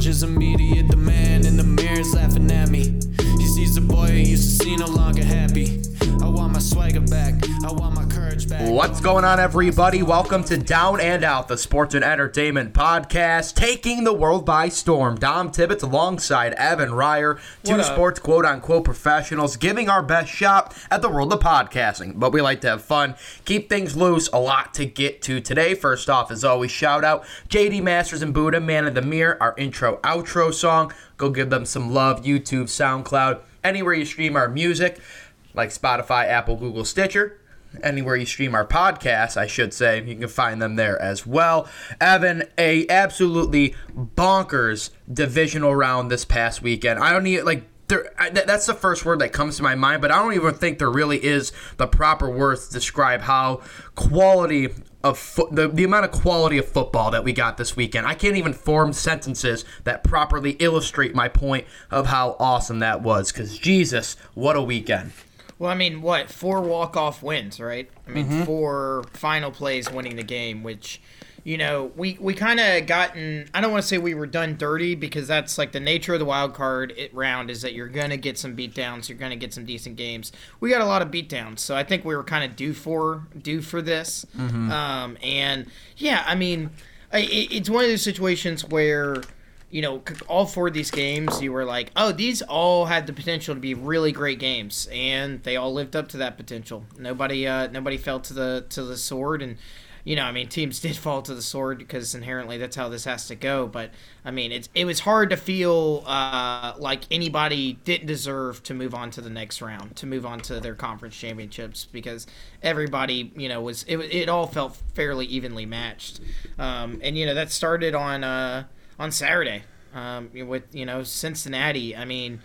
challenges immediate. The man in the mirror is laughing at me. He sees the boy he used to see no longer happy. I want my swagger back. I want my courage back. What's going on, everybody? Welcome to Down and Out, the sports and entertainment podcast, taking the world by storm. Dom Tibbetts alongside Evan Ryer, two sports quote unquote professionals, giving our best shot at the world of podcasting. But we like to have fun, keep things loose, a lot to get to today. First off, as always, shout out JD Masters and Buddha, Man of the Mirror, our intro outro song. Go give them some love, YouTube, SoundCloud, anywhere you stream our music, like Spotify, Apple, Google, Stitcher anywhere you stream our podcast, I should say. You can find them there as well. Evan, a absolutely bonkers divisional round this past weekend. I don't need like there. That's the first word that comes to my mind, but I don't even think there really is the proper words to describe how quality of fo- the, the amount of quality of football that we got this weekend. I can't even form sentences that properly illustrate my point of how awesome that was. Because Jesus, what a weekend! Well, I mean, what four walk off wins, right? I mean, mm-hmm. four final plays winning the game, which you know we we kind of gotten. I don't want to say we were done dirty because that's like the nature of the wild card it, round is that you're gonna get some beatdowns, you're gonna get some decent games. We got a lot of beatdowns, so I think we were kind of due for due for this. Um, and yeah, I mean, it, it's one of those situations where you know, all four of these games, you were like, oh, these all had the potential to be really great games, and they all lived up to that potential. Nobody, uh, nobody fell to the to the sword, and you know, I mean, teams did fall to the sword because inherently that's how this has to go. But I mean, it's it was hard to feel uh, like anybody didn't deserve to move on to the next round, to move on to their conference championships, because everybody, you know, was it, it all felt fairly evenly matched, um, and you know that started on. Uh, on Saturday um, with you know Cincinnati. I mean,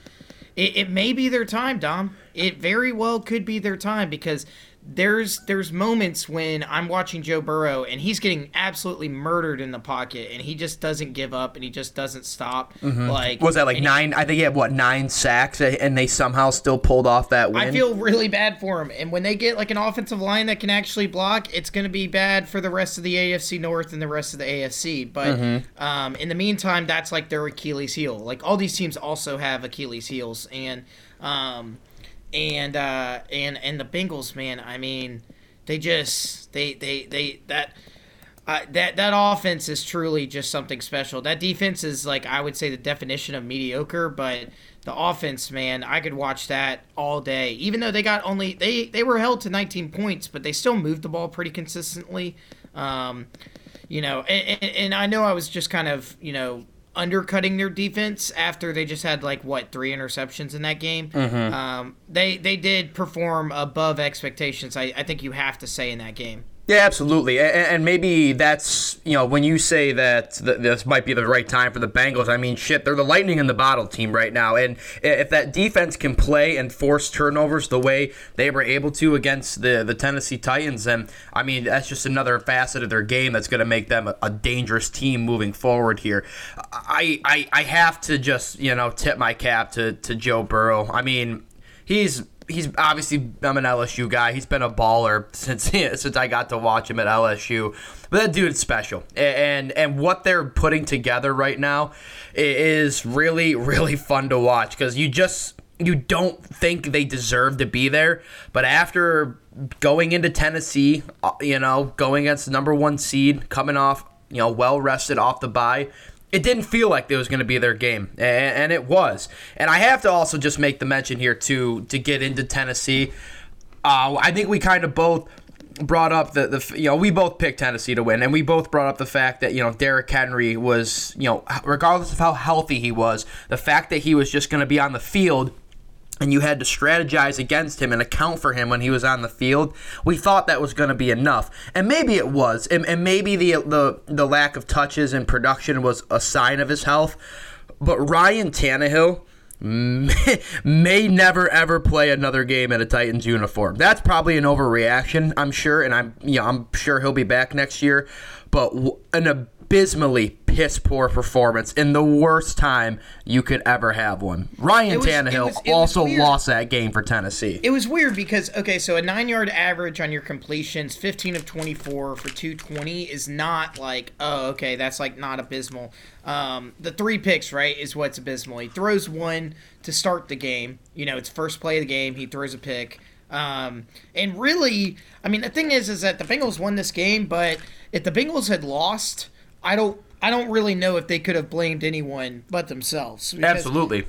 it, it may be their time, Dom. It very well could be their time because there's there's moments when I'm watching Joe Burrow and he's getting absolutely murdered in the pocket and he just doesn't give up and he just doesn't stop. Like Was that like and he- nine? I think he had what nine sacks, and they somehow still pulled off that win. I feel really bad for him. And when they get like an offensive line that can actually block, it's going to be bad for the rest of the AFC North and the rest of the AFC. But um, in the meantime, that's like their Achilles heel. Like all these teams also have Achilles heels, and um, and uh, and and the Bengals, man. I mean, they just they they they that. Uh, that that offense is truly just something special. That defense is like I would say the definition of mediocre, but the offense, man, I could watch that all day. Even though they got only they they were held to 19 points, but they still moved the ball pretty consistently. Um, you know, and, and, and I know I was just kind of you know undercutting their defense after they just had like what three interceptions in that game. Um, they they did perform above expectations. I, I think you have to say in that game. Yeah, absolutely, and, and maybe that's you know when you say that th- this might be the right time for the Bengals. I mean, shit, they're the lightning in the bottle team right now, and if that defense can play and force turnovers the way they were able to against the the Tennessee Titans, then I mean that's just another facet of their game that's going to make them a, a dangerous team moving forward here. I, I I have to just you know tip my cap to to Joe Burrow. I mean, he's he's obviously I'm an LSU guy. He's been a baller since since I got to watch him at LSU. But that dude's special, and and what they're putting together right now is really really fun to watch because you just you don't think they deserve to be there, but after going into Tennessee, uh, you know, going against the number one seed, coming off you know well rested off the bye it didn't feel like it was going to be their game, and it was. And I have to also just make the mention here too to get into Tennessee. Uh, I think we kind of both brought up the, the you know we both picked Tennessee to win, and we both brought up the fact that you know Derrick Henry was you know regardless of how healthy he was, the fact that he was just going to be on the field and you had to strategize against him and account for him when he was on the field. We thought that was going to be enough, and maybe it was, and, and maybe the, the the lack of touches and production was a sign of his health. But Ryan Tannehill may, may never ever play another game in a Titans uniform. That's probably an overreaction, I'm sure, and I'm yeah, I'm sure he'll be back next year. But an abysmally piss poor performance in the worst time you could ever have one. Ryan was- it Tannehill was- it also lost that game for Tennessee. It was weird because okay, so a nine yard average on your completions, fifteen of twenty four for two twenty, is not like oh okay, that's like not abysmal. Um, the three picks right is what's abysmal. He throws one to start the game. You know, it's first play of the game. He throws a pick. Um, and really, I mean, the thing is, is that the Bengals won this game, but if the Bengals had lost, I don't, I don't really know if they could have blamed anyone but themselves. because- Absolutely.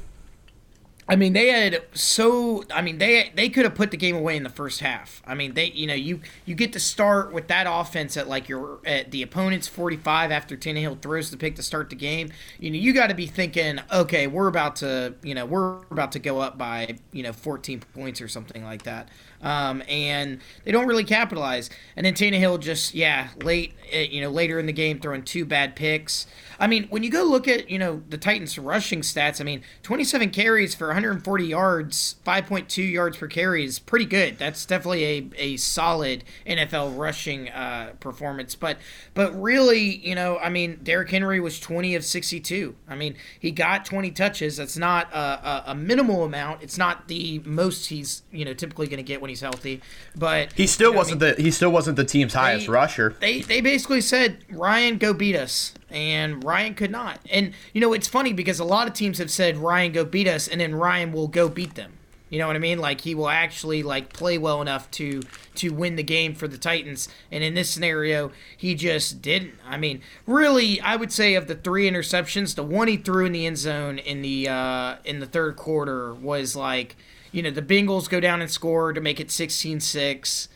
I mean, they had so. I mean, they they could have put the game away in the first half. I mean, they you know you you get to start with that offense at like your at the opponent's forty five after Tannehill throws the pick to start the game. You know, you got to be thinking, okay, we're about to you know we're about to go up by you know fourteen points or something like that. Um, and they don't really capitalize. And then Tannehill just yeah late uh, you know later in the game throwing two bad picks. I mean, when you go look at you know the Titans' rushing stats, I mean, 27 carries for 140 yards, 5.2 yards per carry is pretty good. That's definitely a, a solid NFL rushing uh, performance. But but really, you know, I mean, Derrick Henry was 20 of 62. I mean, he got 20 touches. That's not a, a, a minimal amount. It's not the most he's you know typically going to get when he's healthy. But He still you know, wasn't mean, the he still wasn't the team's highest rusher. They they basically said Ryan go beat us, and Ryan could not. And you know it's funny because a lot of teams have said Ryan go beat us, and then Ryan will go beat them. You know what I mean? Like he will actually like play well enough to to win the game for the Titans. And in this scenario, he just didn't. I mean, really, I would say of the three interceptions, the one he threw in the end zone in the uh, in the third quarter was like, you know, the Bengals go down and score to make it 16-6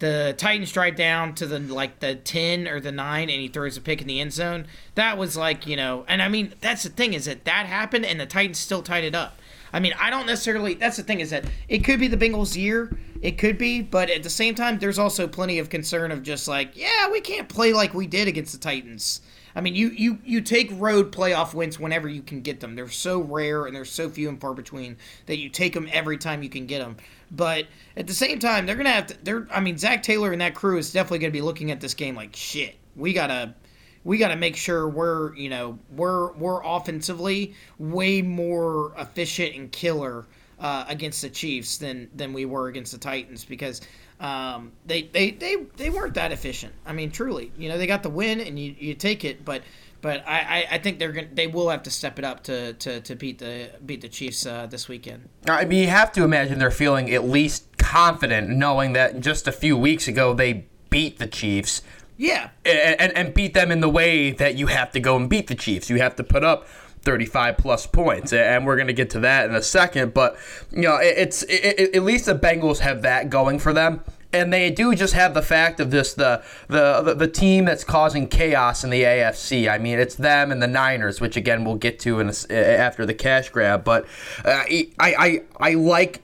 the Titans drive down to the like the ten or the nine, and he throws a pick in the end zone. That was like you know, and I mean that's the thing is that that happened, and the Titans still tied it up. I mean, I don't necessarily. That's the thing is that it could be the Bengals' year. It could be, but at the same time, there's also plenty of concern of just like, yeah, we can't play like we did against the Titans. I mean, you you you take road playoff wins whenever you can get them. They're so rare and they're so few and far between that you take them every time you can get them. But at the same time, they're gonna have to. They're. I mean, Zac Taylor and that crew is definitely gonna be looking at this game like shit. We gotta. We got to make sure we're, you know, we're we're offensively way more efficient and killer uh, against the Chiefs than than we were against the Titans because um, they, they they they weren't that efficient. I mean, truly, you know, they got the win and you, you take it, but but I, I, think they're gonna they will have to step it up to, to, to beat the beat the Chiefs uh, this weekend. I mean, you have to imagine they're feeling at least confident knowing that just a few weeks ago they beat the Chiefs Yeah, and, and, and beat them in the way that you have to go and beat the Chiefs. You have to put up 35 plus points, and we're going to get to that in a second. But, you know, it's it, it- at least the Bengals have that going for them. And they do just have the fact of this the, the the team that's causing chaos in the AFC. I mean, it's them and the Niners, which again we'll get to in a after the cash grab. But uh, I, I I like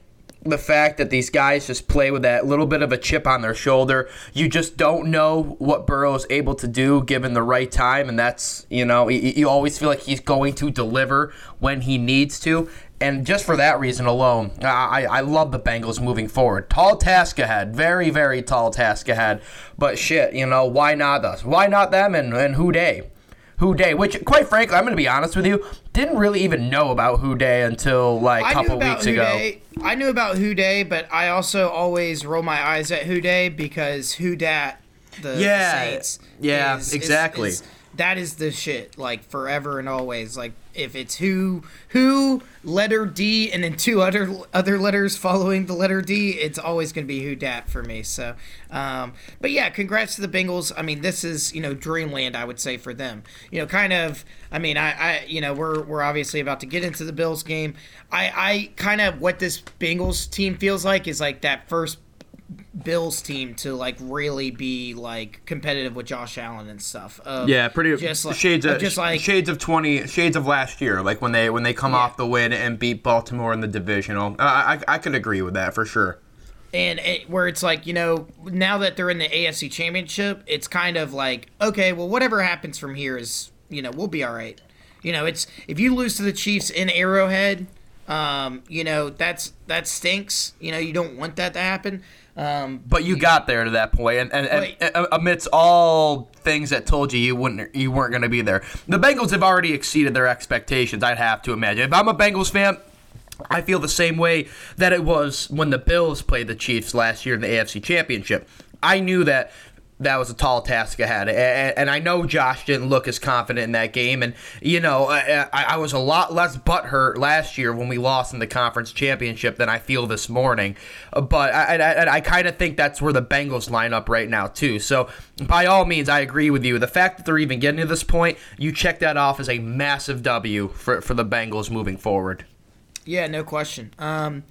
the fact that these guys just play with that little bit of a chip on their shoulder. You just don't know what Burrow is able to do given the right time, and that's you know you, always feel like he's going to deliver when he needs to. And just for that reason alone, I, I love the Bengals moving forward. Tall task ahead, very very tall task ahead. But shit, you know why not us? Why not them? And and who dey? Who Dey, which quite frankly, I'm going to be honest with you, didn't really even know about Who Dey until like a I knew couple about weeks ago. Houday. I knew about Houday, but I also always roll my eyes at Houday because Who Dat, the Yeah. Saints, Yeah, is- is- exactly. is- that is the shit, like forever and always. Like if it's who, who, letter D, and then two other other letters following the letter D, it's always going to be who dat for me. So, um, but yeah, congrats to the Bengals. I mean, this is you know dreamland, I would say for them. You know, kind of. I mean, I, I you know we're we're obviously about to get into the Bills game. I I kind of what this Bengals team feels like is like that first Bills team to like really be like competitive with Josh Allen and stuff. Of Yeah, pretty just like, shades of just like shades of twenty shades of last year, like when they when they come Yeah. off the win and beat Baltimore in the divisional. I I, I could agree with that for sure. and it, where it's like you know now that they're in the AFC Championship, it's kind of like okay, well whatever happens from here is you know we'll be all right. You know, it's if you lose to the Chiefs in Arrowhead, Um, you know, that's that stinks. You know, you don't want that to happen. Um, But you got there to that point, and, and, and, and amidst all things that told you you wouldn't, you weren't going to be there. The Bengals have already exceeded their expectations. I'd have to imagine. If I'm a Bengals fan, I feel the same way that it was when the Bills played the Chiefs last year in the AFC Championship. I knew that that was a tall task ahead. And, I know Josh didn't look as confident in that game. And, you know, I, I was a lot less butthurt last year when we lost in the conference championship than I feel this morning. But I, I, I kind of think that's where the Bengals line up right now, too. So, by all means, I agree with you. The fact that they're even getting to this point, you check that off as a massive W for, for the Bengals moving forward. Yeah, no question. Um,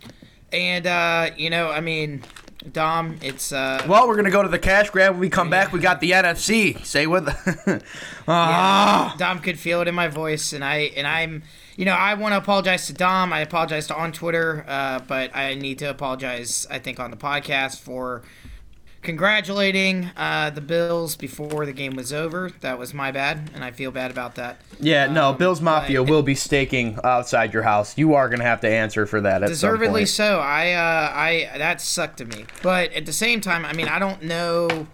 and, uh, you know, I mean, Dom, it's uh. Well, we're gonna go to the cash grab when we come yeah. back. We got the NFC. Say with. ah. Yeah, Dom could feel it in my voice, and I and I'm, you know, I want to apologize to Dom. I apologize to on Twitter, uh, but I need to apologize. I think on the podcast for congratulating uh, the Bills before the game was over. That was my bad, and I feel bad about that. Yeah, no, um, Bills Mafia will be staking outside your house. You are going to have to answer for that. deservedly so. I, uh, I that sucked to me, but at the same time, I mean, I don't know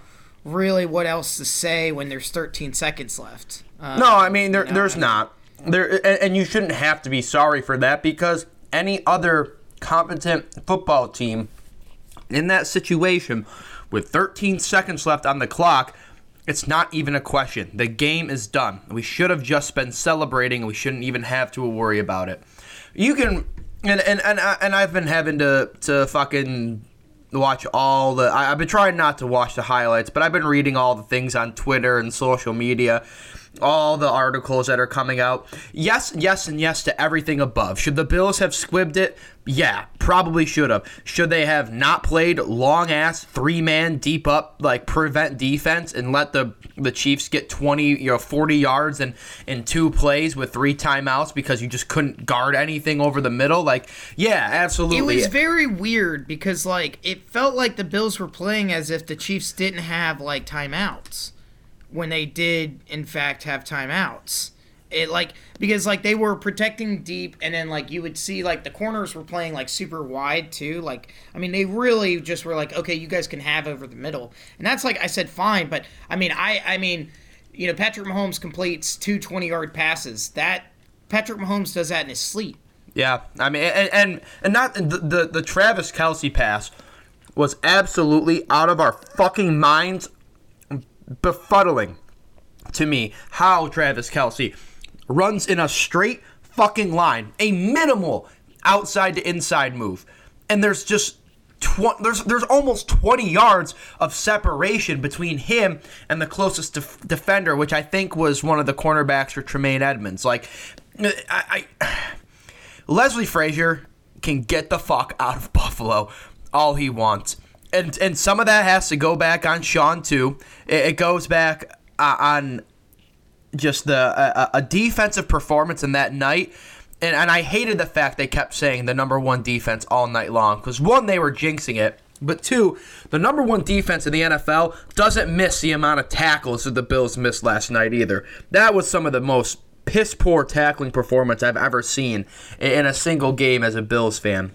really what else to say when there's 13 seconds left. Um, no, I mean there, you know, there's I mean, not there, and, and you shouldn't have to be sorry for that because any other competent football team in that situation with 13 seconds left on the clock, it's not even a question. The game is done. We should have just been celebrating. We shouldn't even have to worry about it. You can, and and and, and I've been having to to fucking watch all the. I, I've been trying not to watch the highlights, but I've been reading all the things on Twitter and social media all the articles that are coming out. Yes, yes, and yes to everything above. Should the Bills have squibbed it? Yeah, probably should have. Should they have not played long ass three man deep up like prevent defense and let the the Chiefs get 20, you know, 40 yards in in two plays with three timeouts because you just couldn't guard anything over the middle? Like, yeah, absolutely. It was very weird because like it felt like the Bills were playing as if the Chiefs didn't have like timeouts when they did in fact have timeouts. It like because like they were protecting deep and then like you would see like the corners were playing like super wide too. Like I mean they really just were like okay you guys can have over the middle. And that's like I said fine, but I mean I I mean you know Patrick Mahomes completes two 20-yard passes. That Patrick Mahomes does that in his sleep. Yeah, I mean, and and, and not the, the the Travis Kelce pass was absolutely out of our fucking minds befuddling to me how Travis Kelce runs in a straight fucking line, a minimal outside to inside move, and there's just tw- there's there's almost 20 yards of separation between him and the closest def- defender, which I think was one of the cornerbacks for Tremaine Edmunds. Like, I, I Leslie Frazier can get the fuck out of Buffalo all he wants and and some of that has to go back on Sean too. It, it goes back uh, on just the uh, a defensive performance in that night. And, and I hated the fact they kept saying the number one defense all night long because one they were jinxing it, but two the number one defense in the NFL doesn't miss the amount of tackles that the Bills missed last night either. That was some of the most piss poor tackling performance I've ever seen in a single game as a Bills fan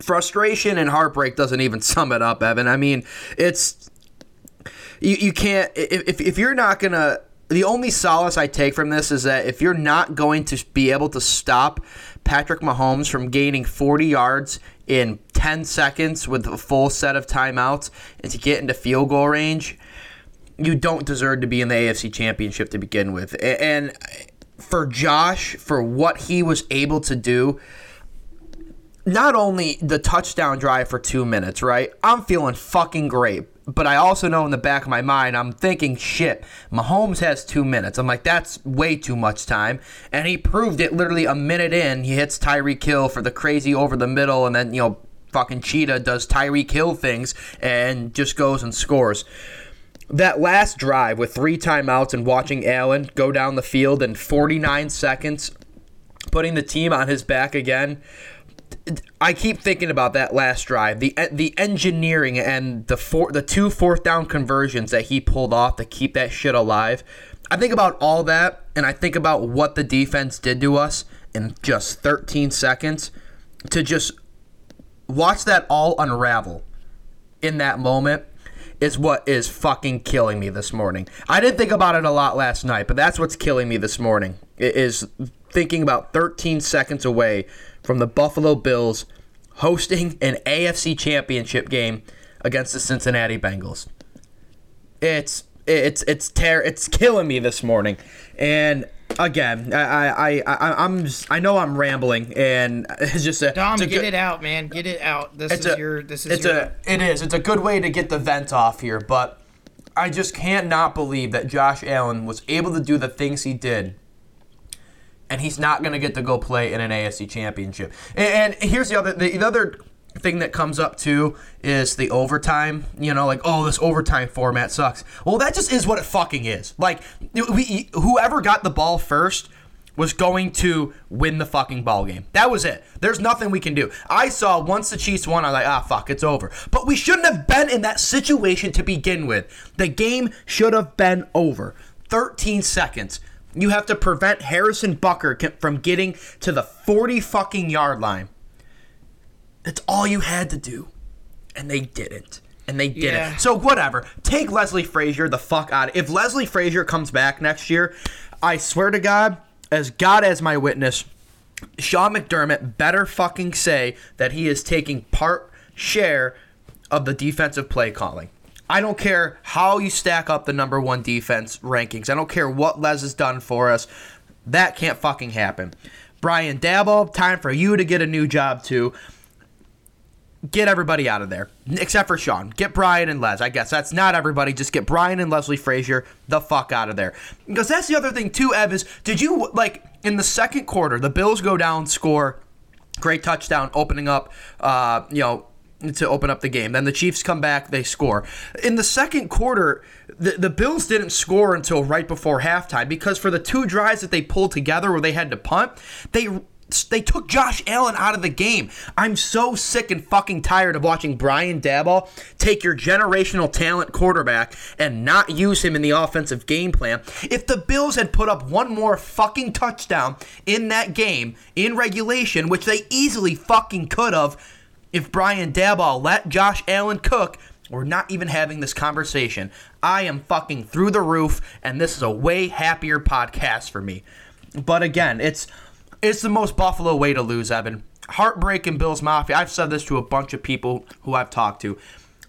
frustration and heartbreak doesn't even sum it up, Evan. I mean, it's you, you can't if, if you're not gonna the only solace I take from this is that if you're not going to be able to stop Patrick Mahomes from gaining 40 yards in 10 seconds with a full set of timeouts and to get into field goal range, you don't deserve to be in the AFC Championship to begin with. And for Josh, for what he was able to do, not only the touchdown drive for two minutes, right? I'm feeling fucking great. But I also know in the back of my mind, I'm thinking, shit, Mahomes has two minutes. I'm like, that's way too much time. And he proved it literally a minute in. He hits Tyreek Hill for the crazy over the middle, and then, you know, fucking Cheetah does Tyreek Hill things and just goes and scores. That last drive with three timeouts and watching Allen go down the field in 49 seconds, putting the team on his back again I keep thinking about that last drive, the the engineering and the four, the two fourth down conversions that he pulled off to keep that shit alive. I think about all that, and I think about what the defense did to us in just 13 seconds. to just watch that all unravel in that moment is what is fucking killing me this morning. I didn't think about it a lot last night, but that's what's killing me this morning. Is thinking about 13 seconds away from the Buffalo Bills hosting an AFC Championship game against the Cincinnati Bengals. It's it's it's ter- it's killing me this morning. And again, I I I I'm just, I know I'm rambling and it's just a Dom, a get good- it out, man. Get it out. This is a, your. This is it's your. a it is it's a good way to get the vent off here but i just can't not believe that josh allen was able to do the things he did and he's not going to get to go play in an afc championship and, and here's the other the, the other thing that comes up too is the overtime you know like oh this overtime format sucks well that just is what it fucking is like we whoever got the ball first was going to win the fucking ball game. That was it. There's nothing we can do. I saw once the Chiefs won, I was like, ah, fuck, it's over. But we shouldn't have been in that situation to begin with. The game should have been over. 13 seconds. You have to prevent Harrison Butker from getting to the 40 fucking yard line. That's all you had to do. And they didn't. And they didn't. Yeah. So whatever. Take Leslie Frazier the fuck out. If Leslie Frazier comes back next year, I swear to God, as God as my witness, Sean McDermott better fucking say that he is taking part share of the defensive play calling. I don't care how you stack up the number one defense rankings. I don't care what Les has done for us. That can't fucking happen. Brian Daboll, time for you to get a new job too get everybody out of there except for Sean. Get Brian and Les. I guess that's not everybody. Just get Brian and Leslie Frazier the fuck out of there. Because that's the other thing too, Ev, is did you like in the second quarter, the Bills go down, score, great touchdown, opening up uh, you know, to open up the game. Then the Chiefs come back, they score. In the second quarter, the, the Bills didn't score until right before halftime because for the two drives that they pulled together where they had to punt, they they took Josh Allen out of the game. I'm so sick and fucking tired of watching Brian Daboll take your generational talent quarterback and not use him in the offensive game plan. If the Bills had put up one more fucking touchdown in that game in regulation, which they easily fucking could have, if Brian Daboll let Josh Allen cook, we're not even having this conversation. I am fucking through the roof, and this is a way happier podcast for me. But again, it's it's the most Buffalo way to lose, Evan. Heartbreak and Bills Mafia. I've said this to a bunch of people who I've talked to.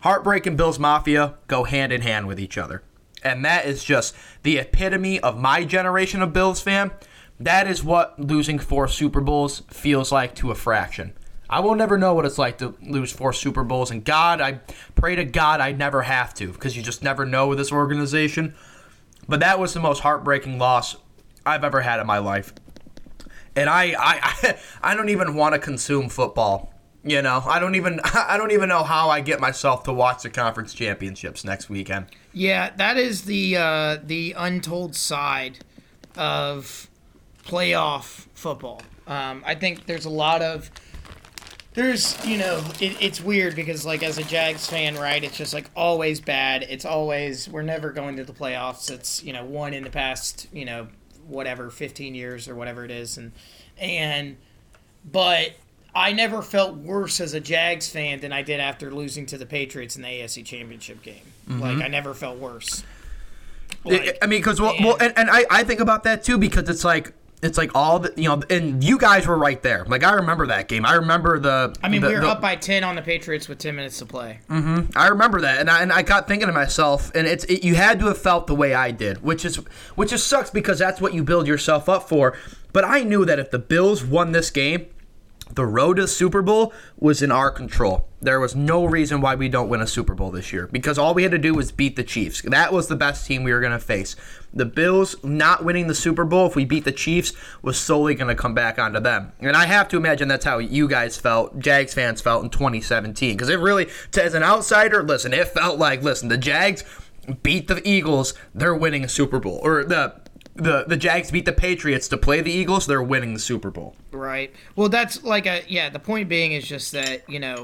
Heartbreak and Bills Mafia go hand in hand with each other. And that is just the epitome of my generation of Bills fan. That is what losing four Super Bowls feels like to a fraction. I will never know what it's like to lose four Super Bowls. And God, I pray to God I never have to because you just never know with this organization. But that was the most heartbreaking loss I've ever had in my life and I, I, I don't even want to consume football. You know, I don't even, I don't even know how I get myself to watch the conference championships next weekend. Yeah, that is the uh, the untold side of playoff football. Um, I think there's a lot of there's you know it, it's weird because like as a Jags fan, right? It's just like always bad. It's always we're never going to the playoffs. It's you know one in the past you know whatever 15 years or whatever it is and and but I never felt worse as a Jags fan than I did after losing to the Patriots in the AFC Championship game. Mm-hmm. Like I never felt worse. Like, I mean, because well, well, and, and I, I think about that too because it's like it's like all the you know, and you guys were right there. Like I remember that game. I remember the. I mean, the, we were the- up by 10 on the Patriots with 10 minutes to play. Mm-hmm. I remember that, and I, and I got thinking to myself, and it's it, you had to have felt the way I did, which is which just sucks because that's what you build yourself up for. But I knew that if the Bills won this game, the road to Super Bowl was in our control. There was no reason why we don't win a Super Bowl this year because all we had to do was beat the Chiefs. That was the best team we were going to face. The Bills not winning the Super Bowl if we beat the Chiefs was solely going to come back onto them. And I have to imagine that's how you guys felt, Jags fans felt in 2017 because it really as an outsider, listen, it felt like listen, the Jags beat the Eagles, they're winning a Super Bowl or the the the Jags beat the Patriots to play the Eagles, they're winning the Super Bowl. Right. Well, that's like a yeah. The point being is just that you know,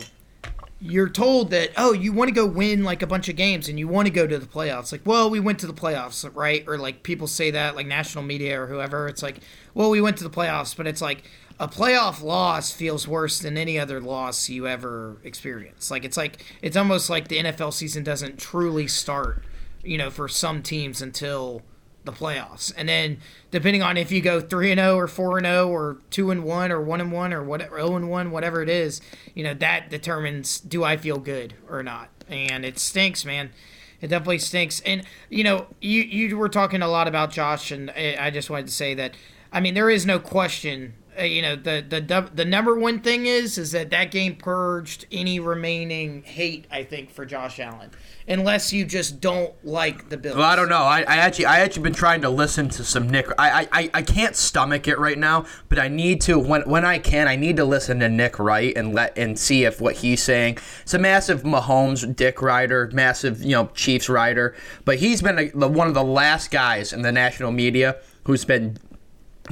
you're told that oh you want to go win like a bunch of games and you want to go to the playoffs like well we went to the playoffs right or like people say that like national media or whoever it's like well we went to the playoffs but it's like a playoff loss feels worse than any other loss you ever experience like it's like it's almost like the NFL season doesn't truly start you know for some teams until the playoffs. And then depending on if you go 3 and 0 or 4 and 0 or 2 and 1 or 1 and 1 or whatever 0 and 1 whatever it is, you know, that determines do I feel good or not. And it stinks, man. It definitely stinks. And you know, you you were talking a lot about Josh and I just wanted to say that I mean, there is no question uh, you know the the the number one thing is is that that game purged any remaining hate I think for Josh Allen unless you just don't like the Bills. Well, I don't know. I, I actually I actually been trying to listen to some Nick. I, I I can't stomach it right now, but I need to when when I can. I need to listen to Nick Wright and let and see if what he's saying. It's a massive Mahomes Dick rider, massive you know Chiefs rider, but he's been a, the, one of the last guys in the national media who's been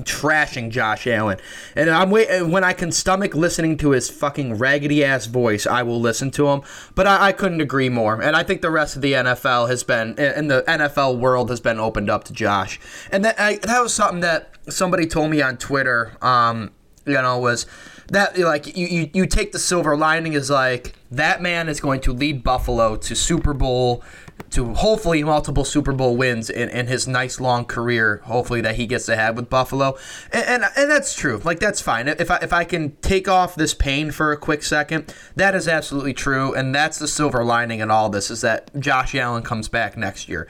trashing Josh Allen. And I'm wait when I can stomach listening to his fucking raggedy ass voice, I will listen to him. But I, I couldn't agree more. And I think the rest of the NFL has been in the NFL world has been opened up to Josh. And that I, that was something that somebody told me on Twitter. Um, you know, was that like you, you you take the silver lining is like that man is going to lead Buffalo to Super Bowl to hopefully multiple Super Bowl wins in, in his nice long career. Hopefully that he gets to have with Buffalo, and, and, and that's true. Like that's fine. If I if I can take off this pain for a quick second, that is absolutely true, and that's the silver lining in all this is that Josh Allen comes back next year.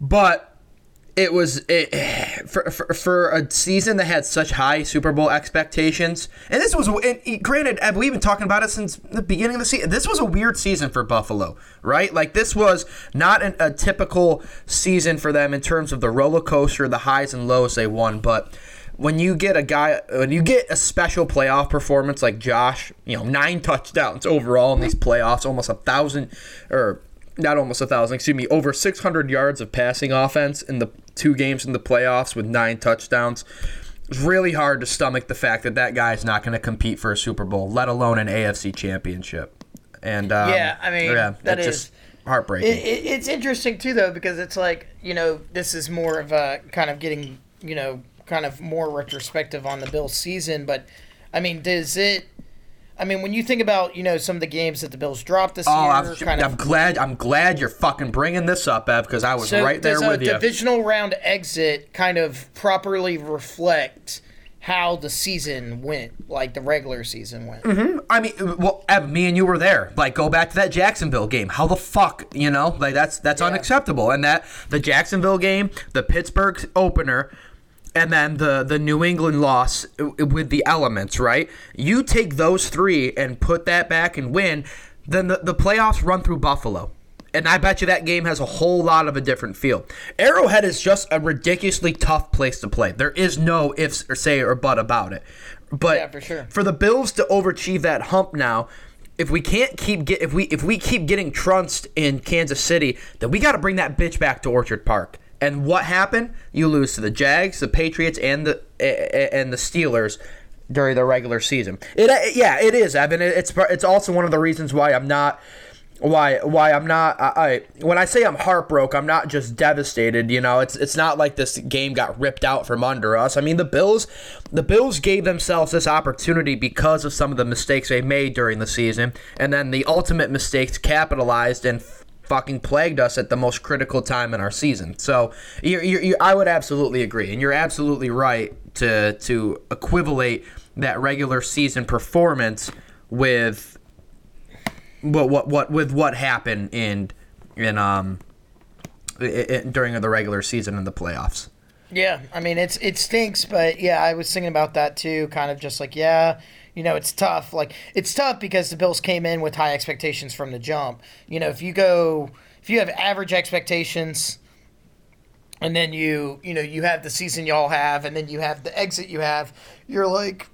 But it was it, for, for, for a season that had such high Super Bowl expectations, and this was and granted, we've been talking about it since the beginning of the season. This was a weird season for Buffalo, right? Like this was not an, a typical season for them in terms of the roller coaster, the highs and lows they won, but when you get a guy when you get a special playoff performance like Josh, you know, nine touchdowns overall in these playoffs, almost a thousand or not almost a thousand, excuse me, over 600 yards of passing offense in the two games in the playoffs with nine touchdowns. It's really hard to stomach the fact that that guy's not going to compete for a Super Bowl, let alone an AFC championship. And um, yeah, I mean, yeah, that is just heartbreaking. It, it, it's interesting too, though, because it's like you know, this is more of a kind of getting you know, kind of more retrospective on the Bills season. But I mean, does it? I mean, when you think about you know some of the games that the Bills dropped this oh, year, I'm, kind I'm of, glad I'm glad you're fucking bringing this up, Ev, because I was so right there with a you. divisional round exit kind of properly reflect how the season went, like the regular season went? Mm-hmm. I mean, well, Ev, me and you were there. Like, go back to that Jacksonville game. How the fuck, you know? Like, that's that's Yeah. unacceptable. And that the Jacksonville game, the Pittsburgh opener, and then the the New England loss with the elements, right? You take those three and put that back and win, then the, the playoffs run through Buffalo. And I bet you that game has a whole lot of a different feel. Arrowhead is just a ridiculously tough place to play. There is no ifs or say or but about it. But Yeah, for sure. for the Bills to overachieve that hump now, if we can't keep get if we if we keep getting trounced in Kansas City, then we got to bring that bitch back to Orchard Park. And what happened? You lose to the Jags, the Patriots, and the and the Steelers during the regular season. It uh, yeah, it is, Evan. It- It's it's also one of the reasons why I'm not why why I'm not I, I when I say I'm heartbroken, I'm not just devastated. You know, it's it's not like this game got ripped out from under us. I mean, the Bills the Bills gave themselves this opportunity because of some of the mistakes they made during the season, and then the ultimate mistakes capitalized and fucking plagued us at the most critical time in our season. So you you I would absolutely agree, and you're absolutely right to to equivalate that regular season performance with what what what with what happened in in um i i during the regular season and the playoffs. Yeah, I mean it's it stinks, but yeah, I was thinking about that too. Kind of just like yeah, you know, it's tough. Like it's tough because the Bills came in with high expectations from the jump. You know, if you go, if you have average expectations, and then you you know you have the season y'all have, and then you have the exit you have, you're like,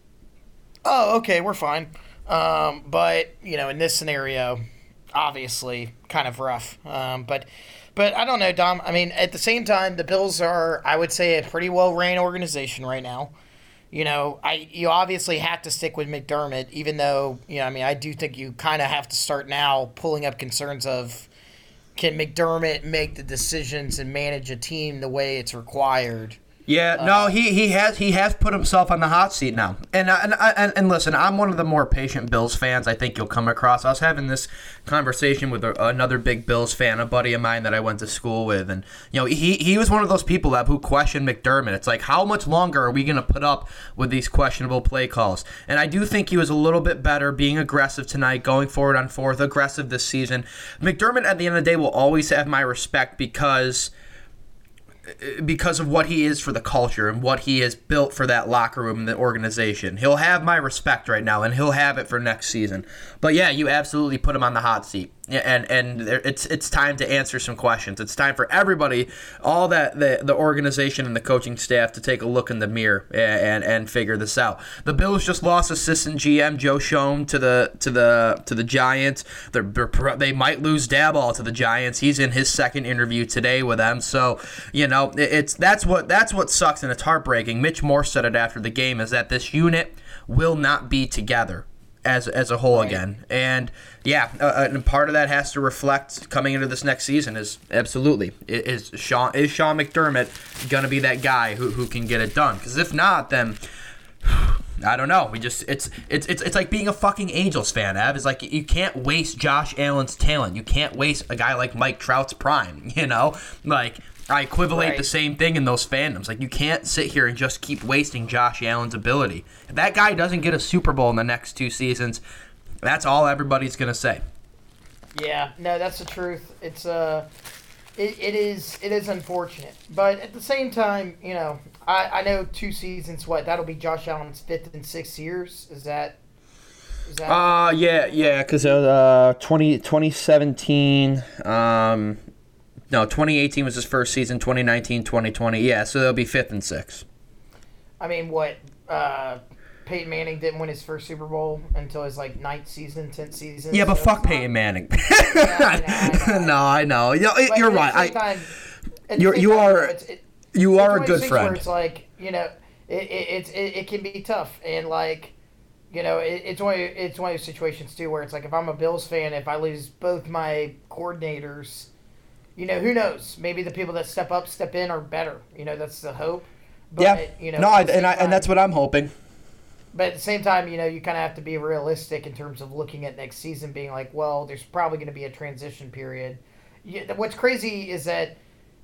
oh okay, we're fine. Um, but you know, in this scenario, obviously kind of rough. Um, but but I don't know, Dom. I mean, at the same time, the Bills are, I would say, a pretty well ran organization right now. You know, I you obviously have to stick with McDermott, even though you know, I mean, I do think you kind of have to start now pulling up concerns of can McDermott make the decisions and manage a team the way it's required. Yeah, no, uh, he, he has he has put himself on the hot seat now, and uh, and, uh, and and listen, I'm one of the more patient Bills fans I think you'll come across. I was having this conversation with a, another big Bills fan, a buddy of mine that I went to school with, and you know he he was one of those people that who questioned McDermott. It's like how much longer are we going to put up with these questionable play calls? And I do think he was a little bit better being aggressive tonight, going forward on fourth, aggressive this season. McDermott at the end of the day will always have my respect because because of what he is for the culture and what he has built for that locker room and the organization. He'll have my respect right now, and he'll have it for next season. But yeah, you absolutely put him on the hot seat, and and it's it's time to answer some questions. It's time for everybody, all that the the organization and the coaching staff to take a look in the mirror and and, and figure this out. The Bills just lost assistant GM Joe Schoen to the to the to the Giants. They're, they're might lose Daboll to the Giants. He's in his second interview today with them. So you know it's that's what that's what sucks and it's heartbreaking. Mitch Morse said it after the game is that this unit will not be together as as a whole right. again. And yeah, uh, and part of that has to reflect coming into this next season is absolutely is Sean is Sean McDermott going to be that guy who, who can get it done? Because if not, then. I don't know. We just it's it's it's it's like being a fucking Angels fan, Ab. It's like you can't waste Josh Allen's talent. You can't waste a guy like Mike Trout's prime, you know? Like I equivalate right. the same thing in those fandoms. Like you can't sit here and just keep wasting Josh Allen's ability. If that guy doesn't get a Super Bowl in the next two seasons, that's all everybody's gonna say. Yeah, no, that's the truth. It's uh, it, it is it is unfortunate, but at the same time, you know, I I know two seasons. What that'll be Josh Allen's fifth and sixth years. Is that? Is that uh yeah yeah because uh 20, 2017 um no, 2018 was his first season. 2019, 2020. Yeah, so they'll be fifth and sixth. I mean, what? Uh, Peyton Manning didn't win his first Super Bowl until his like ninth season, tenth season. Yeah, but so fuck Peyton. Manning. yeah, I know, I know. no, I know. You're, you're right. Time, I, you're you are it, you are a good friend. it's like you know, it, it, it, it can be tough and like you know, it, it's one of, it's one of those situations too where it's like if I'm a Bills fan, if I lose both my coordinators you know, who knows? Maybe the people that step up, step in, are better. You know, that's the hope. But, yeah. You know, no, I, and I, time, and that's what I'm hoping. But at the same time, you know, you kind of have to be realistic in terms of looking at next season, being like, well, there's probably going to be a transition period. Yeah, what's crazy is that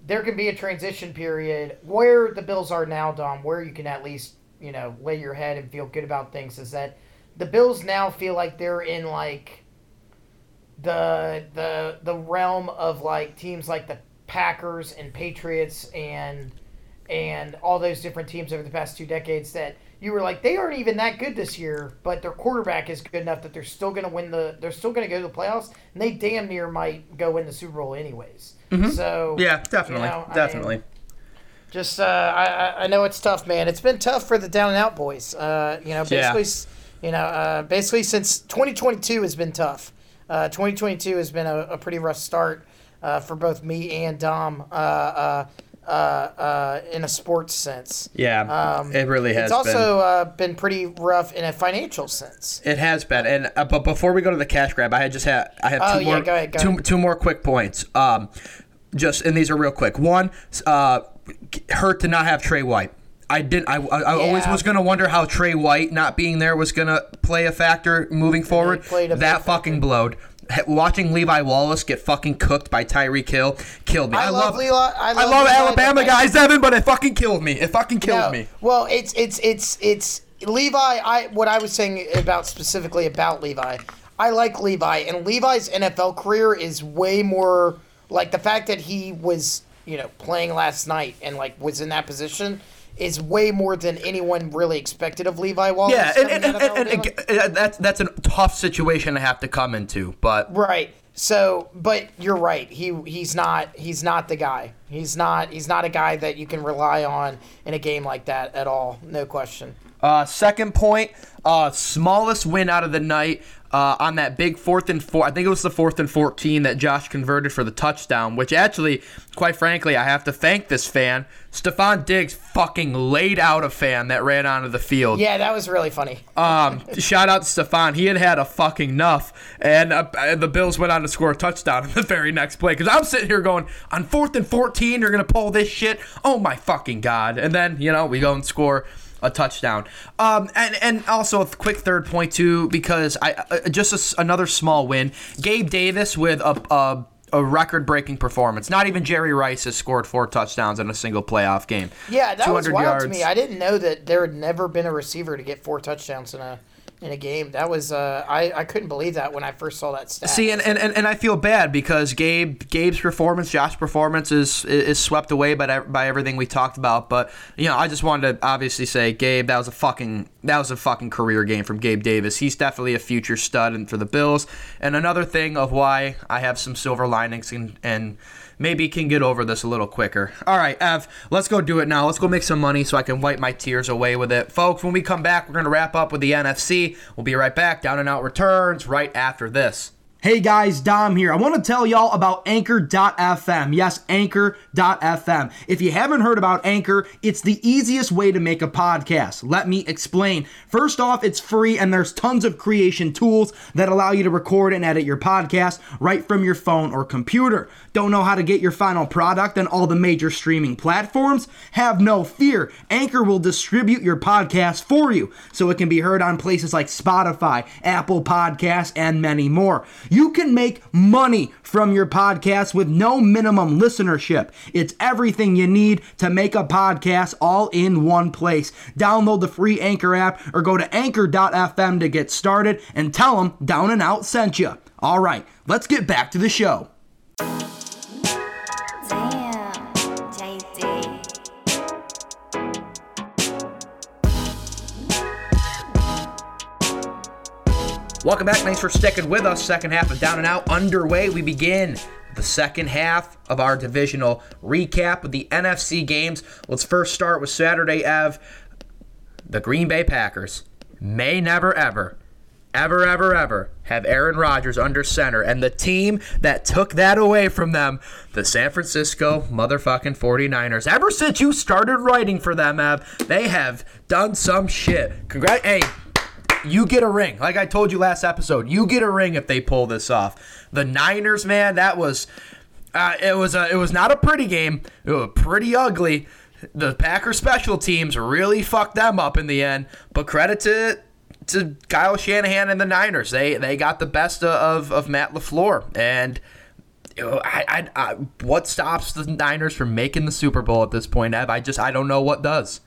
there can be a transition period where the Bills are now, Dom, where you can at least, you know, lay your head and feel good about things. Is that the Bills now feel like they're in like the the the realm of like teams like the Packers and Patriots and and all those different teams over the past two decades that you were like they aren't even that good this year, but their quarterback is good enough that they're still going to win the they're still going to go to the playoffs and they damn near might go win the Super Bowl anyways. Mm-hmm. So yeah, definitely, you know, definitely. I mean, just uh, I I know it's tough, man. It's been tough for the down and out boys. Uh, you know, basically, yeah. you know, uh, basically since 2022 has been tough. Uh, 2022 has been a, a pretty rough start uh, for both me and Dom. Uh, uh, uh, uh, in a sports sense. Yeah, um, it really has. It's also been. Uh, been pretty rough in a financial sense. It has been, and uh, but before we go to the cash grab, I had just had I have oh, two yeah, more go ahead, go two, ahead. two more quick points. Um, just and these are real quick. One, uh, hurt to not have Tre White. I didn't. I, I, I yeah. always was gonna wonder how Tre White not being there was gonna play a factor moving forward. That fucking blowed. Watching Levi Wallace get fucking cooked by Tyreek Hill killed me. I, I love, love Levi. I love, I love Alabama guys, Evan, but it fucking killed me. It fucking killed no. me. Well, it's it's it's it's Levi. I what I was saying about specifically about Levi. I like Levi, and Levi's NFL career is way more like the fact that he was you know playing last night and like was in that position is way more than anyone really expected of Levi Wallace. Yeah, and, and, and, and, that's that's a tough situation to have to come into, but right. So, but you're right. He he's not he's not the guy. He's not he's not a guy that you can rely on in a game like that at all. No question. Uh, second point, uh, smallest win out of the night uh, on that big fourth and four. I think it was the fourth and 14 that Josh converted for the touchdown, which actually, quite frankly, I have to thank this fan. Stefon Diggs fucking laid out a fan that ran onto the field. Yeah, that was really funny. Um, shout out to Stefon. He had had a fucking nuff, and uh, the Bills went on to score a touchdown in the very next play. Because I'm sitting here going, on fourth and 14, you're going to pull this shit? Oh my fucking God. And then, you know, we go and score a touchdown. Um, and and also a quick third point too, because I uh, just a, another small win. Gabe Davis with a. a a record-breaking performance. Not even Jerry Rice has scored four touchdowns in a single playoff game. Yeah, that was wild yards. to me. I didn't know that there had never been a receiver to get four touchdowns in a in a game. That was uh, I, I couldn't believe that when I first saw that stat. See, and, and, and I feel bad because Gabe Gabe's performance, Josh's performance is is swept away by by everything we talked about. But you know, I just wanted to obviously say, Gabe, that was a fucking that was a fucking career game from Gabe Davis. He's definitely a future stud and for the Bills. And another thing of why I have some silver linings and and maybe can get over this a little quicker. All right, Ev, let's go do it now. Let's go make some money so I can wipe my tears away with it. Folks, when we come back, we're going to wrap up with the NFC. We'll be right back. Down and out returns right after this. Hey guys, Dom here. I want to tell y'all about Anchor.fm. Yes, Anchor.fm. If you haven't heard about Anchor, it's the easiest way to make a podcast. Let me explain. First off, it's free and there's tons of creation tools that allow you to record and edit your podcast right from your phone or computer. Don't know how to get your final product on all the major streaming platforms? Have no fear. Anchor will distribute your podcast for you so it can be heard on places like Spotify, Apple Podcasts, and many more. You can make money from your podcast with no minimum listenership. It's everything you need to make a podcast all in one place. Download the free Anchor app or go to anchor.fm to get started and tell them Down and Out sent you. All right, let's get back to the show. Welcome back. Thanks for sticking with us. Second half of Down and Out underway. We begin the second half of our divisional recap with the NFC games. Let's first start with Saturday, Ev. The Green Bay Packers may never, ever, ever, ever, ever have Aaron Rodgers under center. And the team that took that away from them, the San Francisco motherfucking 49ers. Ever since you started writing for them, Ev, they have done some shit. Congrats. Hey, you get a ring. Like I told you last episode, you get a ring if they pull this off. The Niners, man, that was uh, it was a, it was not a pretty game. It was pretty ugly. The Packers special teams really fucked them up in the end. But credit to to Kyle Shanahan and the Niners. They they got the best of of Matt LaFleur and. I, I, I, what stops the Niners from making the Super Bowl at this point, Ev? I just I don't know what does.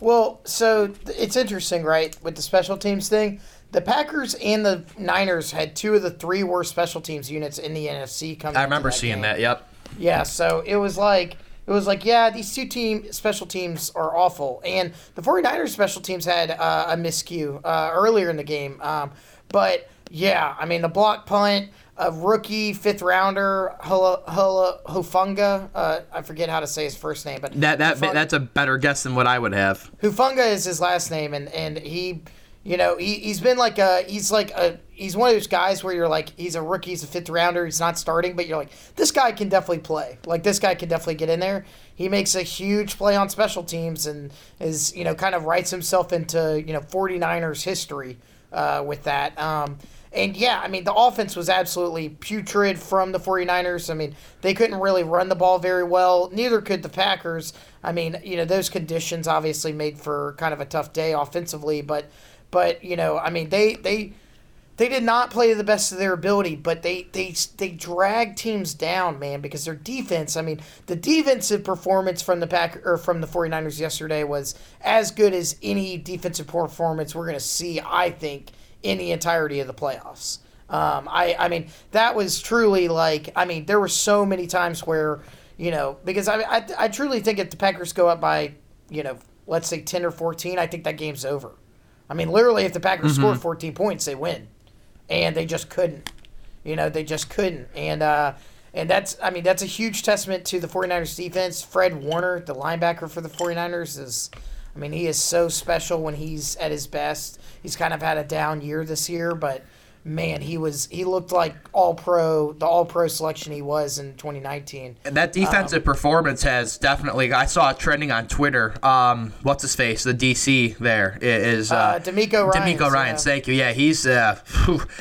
Well, so it's interesting, right, with the special teams thing. The Packers and the Niners had two of the three worst special teams units in the NFC coming. I remember that seeing game. that. Yep. Yeah, so it was like it was like yeah, these two team special teams are awful, and the 49ers special teams had uh, a miscue uh, earlier in the game. Um, but yeah, I mean the block punt a rookie fifth rounder, Hufanga. Uh, I forget how to say his first name, but that that Hufanga, that's a better guess than what I would have. Hufanga is his last name, and and he, you know, he he's been like a he's like a he's one of those guys where you're like he's a rookie, he's a fifth rounder, he's not starting, but you're like this guy can definitely play. Like this guy can definitely get in there. He makes a huge play on special teams and is you know kind of writes himself into you know 49ers history uh, with that. Um, and yeah, I mean, the offense was absolutely putrid from the 49ers. I mean, they couldn't really run the ball very well. Neither could the Packers. I mean, you know, those conditions obviously made for kind of a tough day offensively, but but, you know, I mean, they they they did not play to the best of their ability, but they they they dragged teams down, man, because their defense, I mean, the defensive performance from the Pack or from the 49ers yesterday was as good as any defensive performance we're going to see, I think in the entirety of the playoffs. Um, I, I mean, that was truly like, I mean, there were so many times where, you know, because I, I, I truly think if the Packers go up by, you know, let's say 10 or 14, I think that game's over. I mean, literally, if the Packers mm-hmm. score 14 points, they win. And they just couldn't. You know, they just couldn't. And, uh, and that's, I mean, that's a huge testament to the 49ers defense. Fred Warner, the linebacker for the 49ers, is, I mean, he is so special when he's at his best. He's kind of had a down year this year, but man, he was he looked like all pro, the all pro selection he was in 2019. And that defensive performance has definitely. I saw it trending on Twitter. Um, what's his face? The DC there is uh, Uh, DeMeco Ryans, DeMeco Ryans. yeah. Thank you. Yeah, he's uh,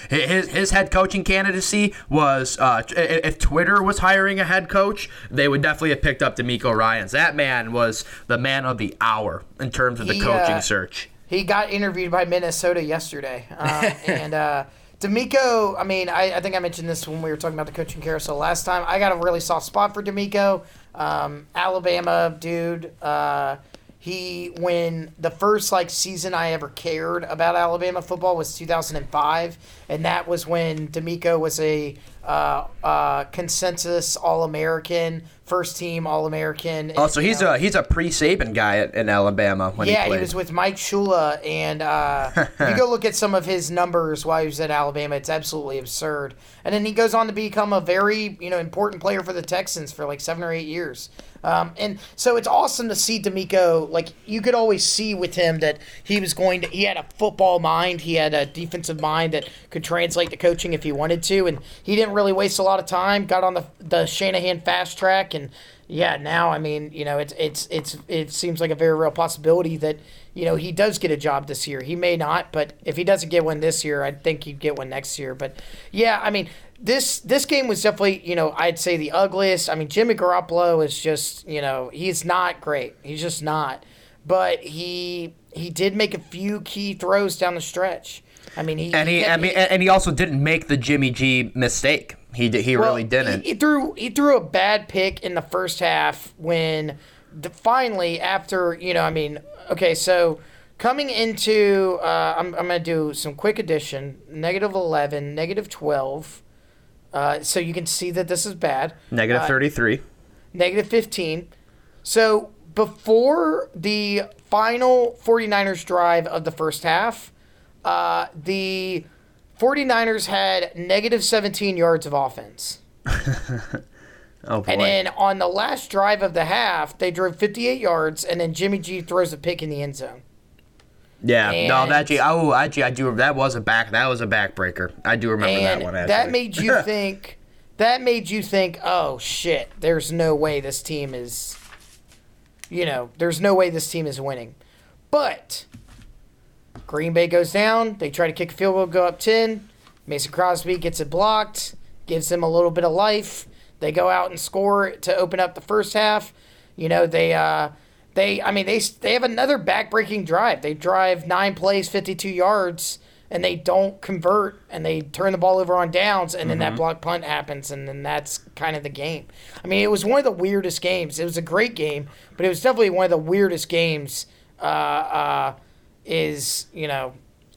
his his head coaching candidacy was. Uh, if Twitter was hiring a head coach, they would definitely have picked up DeMeco Ryans. That man was the man of the hour in terms of the He, coaching uh, search. He got interviewed by Minnesota yesterday, uh, and uh, DeMeco. I mean, I, I think I mentioned this when we were talking about the coaching carousel last time. I got a really soft spot for DeMeco, um, Alabama dude. Uh, he when the first like season I ever cared about Alabama football was 2005, and that was when DeMeco was a uh, uh, consensus All American, first team All American. Oh, so he's a he's a pre Saban guy at, in Alabama when yeah, he he, was with Mike Shula, and uh, if you go look at some of his numbers while he was at Alabama, it's absolutely absurd. And then he goes on to become a very you know important player for the Texans for like seven or eight years. Um, and so it's awesome to see DeMeco. Like you could always see with him that he was going to. He had a football mind. He had a defensive mind that could translate to coaching if he wanted to. And he didn't really waste a lot of time. Got on the the Shanahan fast track and yeah, now I mean, you know, it's it's it's it seems like a very real possibility that you know he does get a job this year. He may not, but if he doesn't get one this year, I think he'd get one next year. But yeah, I mean, this this game was definitely you know I'd say the ugliest. I mean, Jimmy Garoppolo is just you know he's not great. He's just not. But he he did make a few key throws down the stretch. I mean, he and he, I mean, and he also didn't make the Jimmy G mistake. He did, he Well, really didn't. He, he threw he threw a bad pick in the first half when the, finally after you know I mean okay so coming into uh, I'm I'm gonna do some quick addition negative eleven negative twelve. Uh, so you can see that this is bad. Negative Uh, 33. negative 15. So before the final 49ers drive of the first half, uh, the 49ers had negative 17 yards of offense. Oh, boy. And then on the last drive of the half, they drove 58 yards, and then Jimmy G throws a pick in the end zone. yeah, no, that G, oh, actually, I do. That was a back. That was a backbreaker. I do remember and that one. Actually. that made you think. That made you think. Oh shit! There's no way this team is. You know, there's no way this team is winning, but Green Bay goes down. They try to kick a field goal, go up ten. Mason Crosby gets it blocked, gives them a little bit of life. They go out and score to open up the first half. You know, they uh, they I mean they they have another backbreaking drive. They drive nine plays, 52 yards, and they don't convert, and they turn the ball over on downs, and then that block punt happens, and then that's kind of the game. I mean, it was one of the weirdest games. It was a great game, but it was definitely one of the weirdest games. Uh, uh, is you know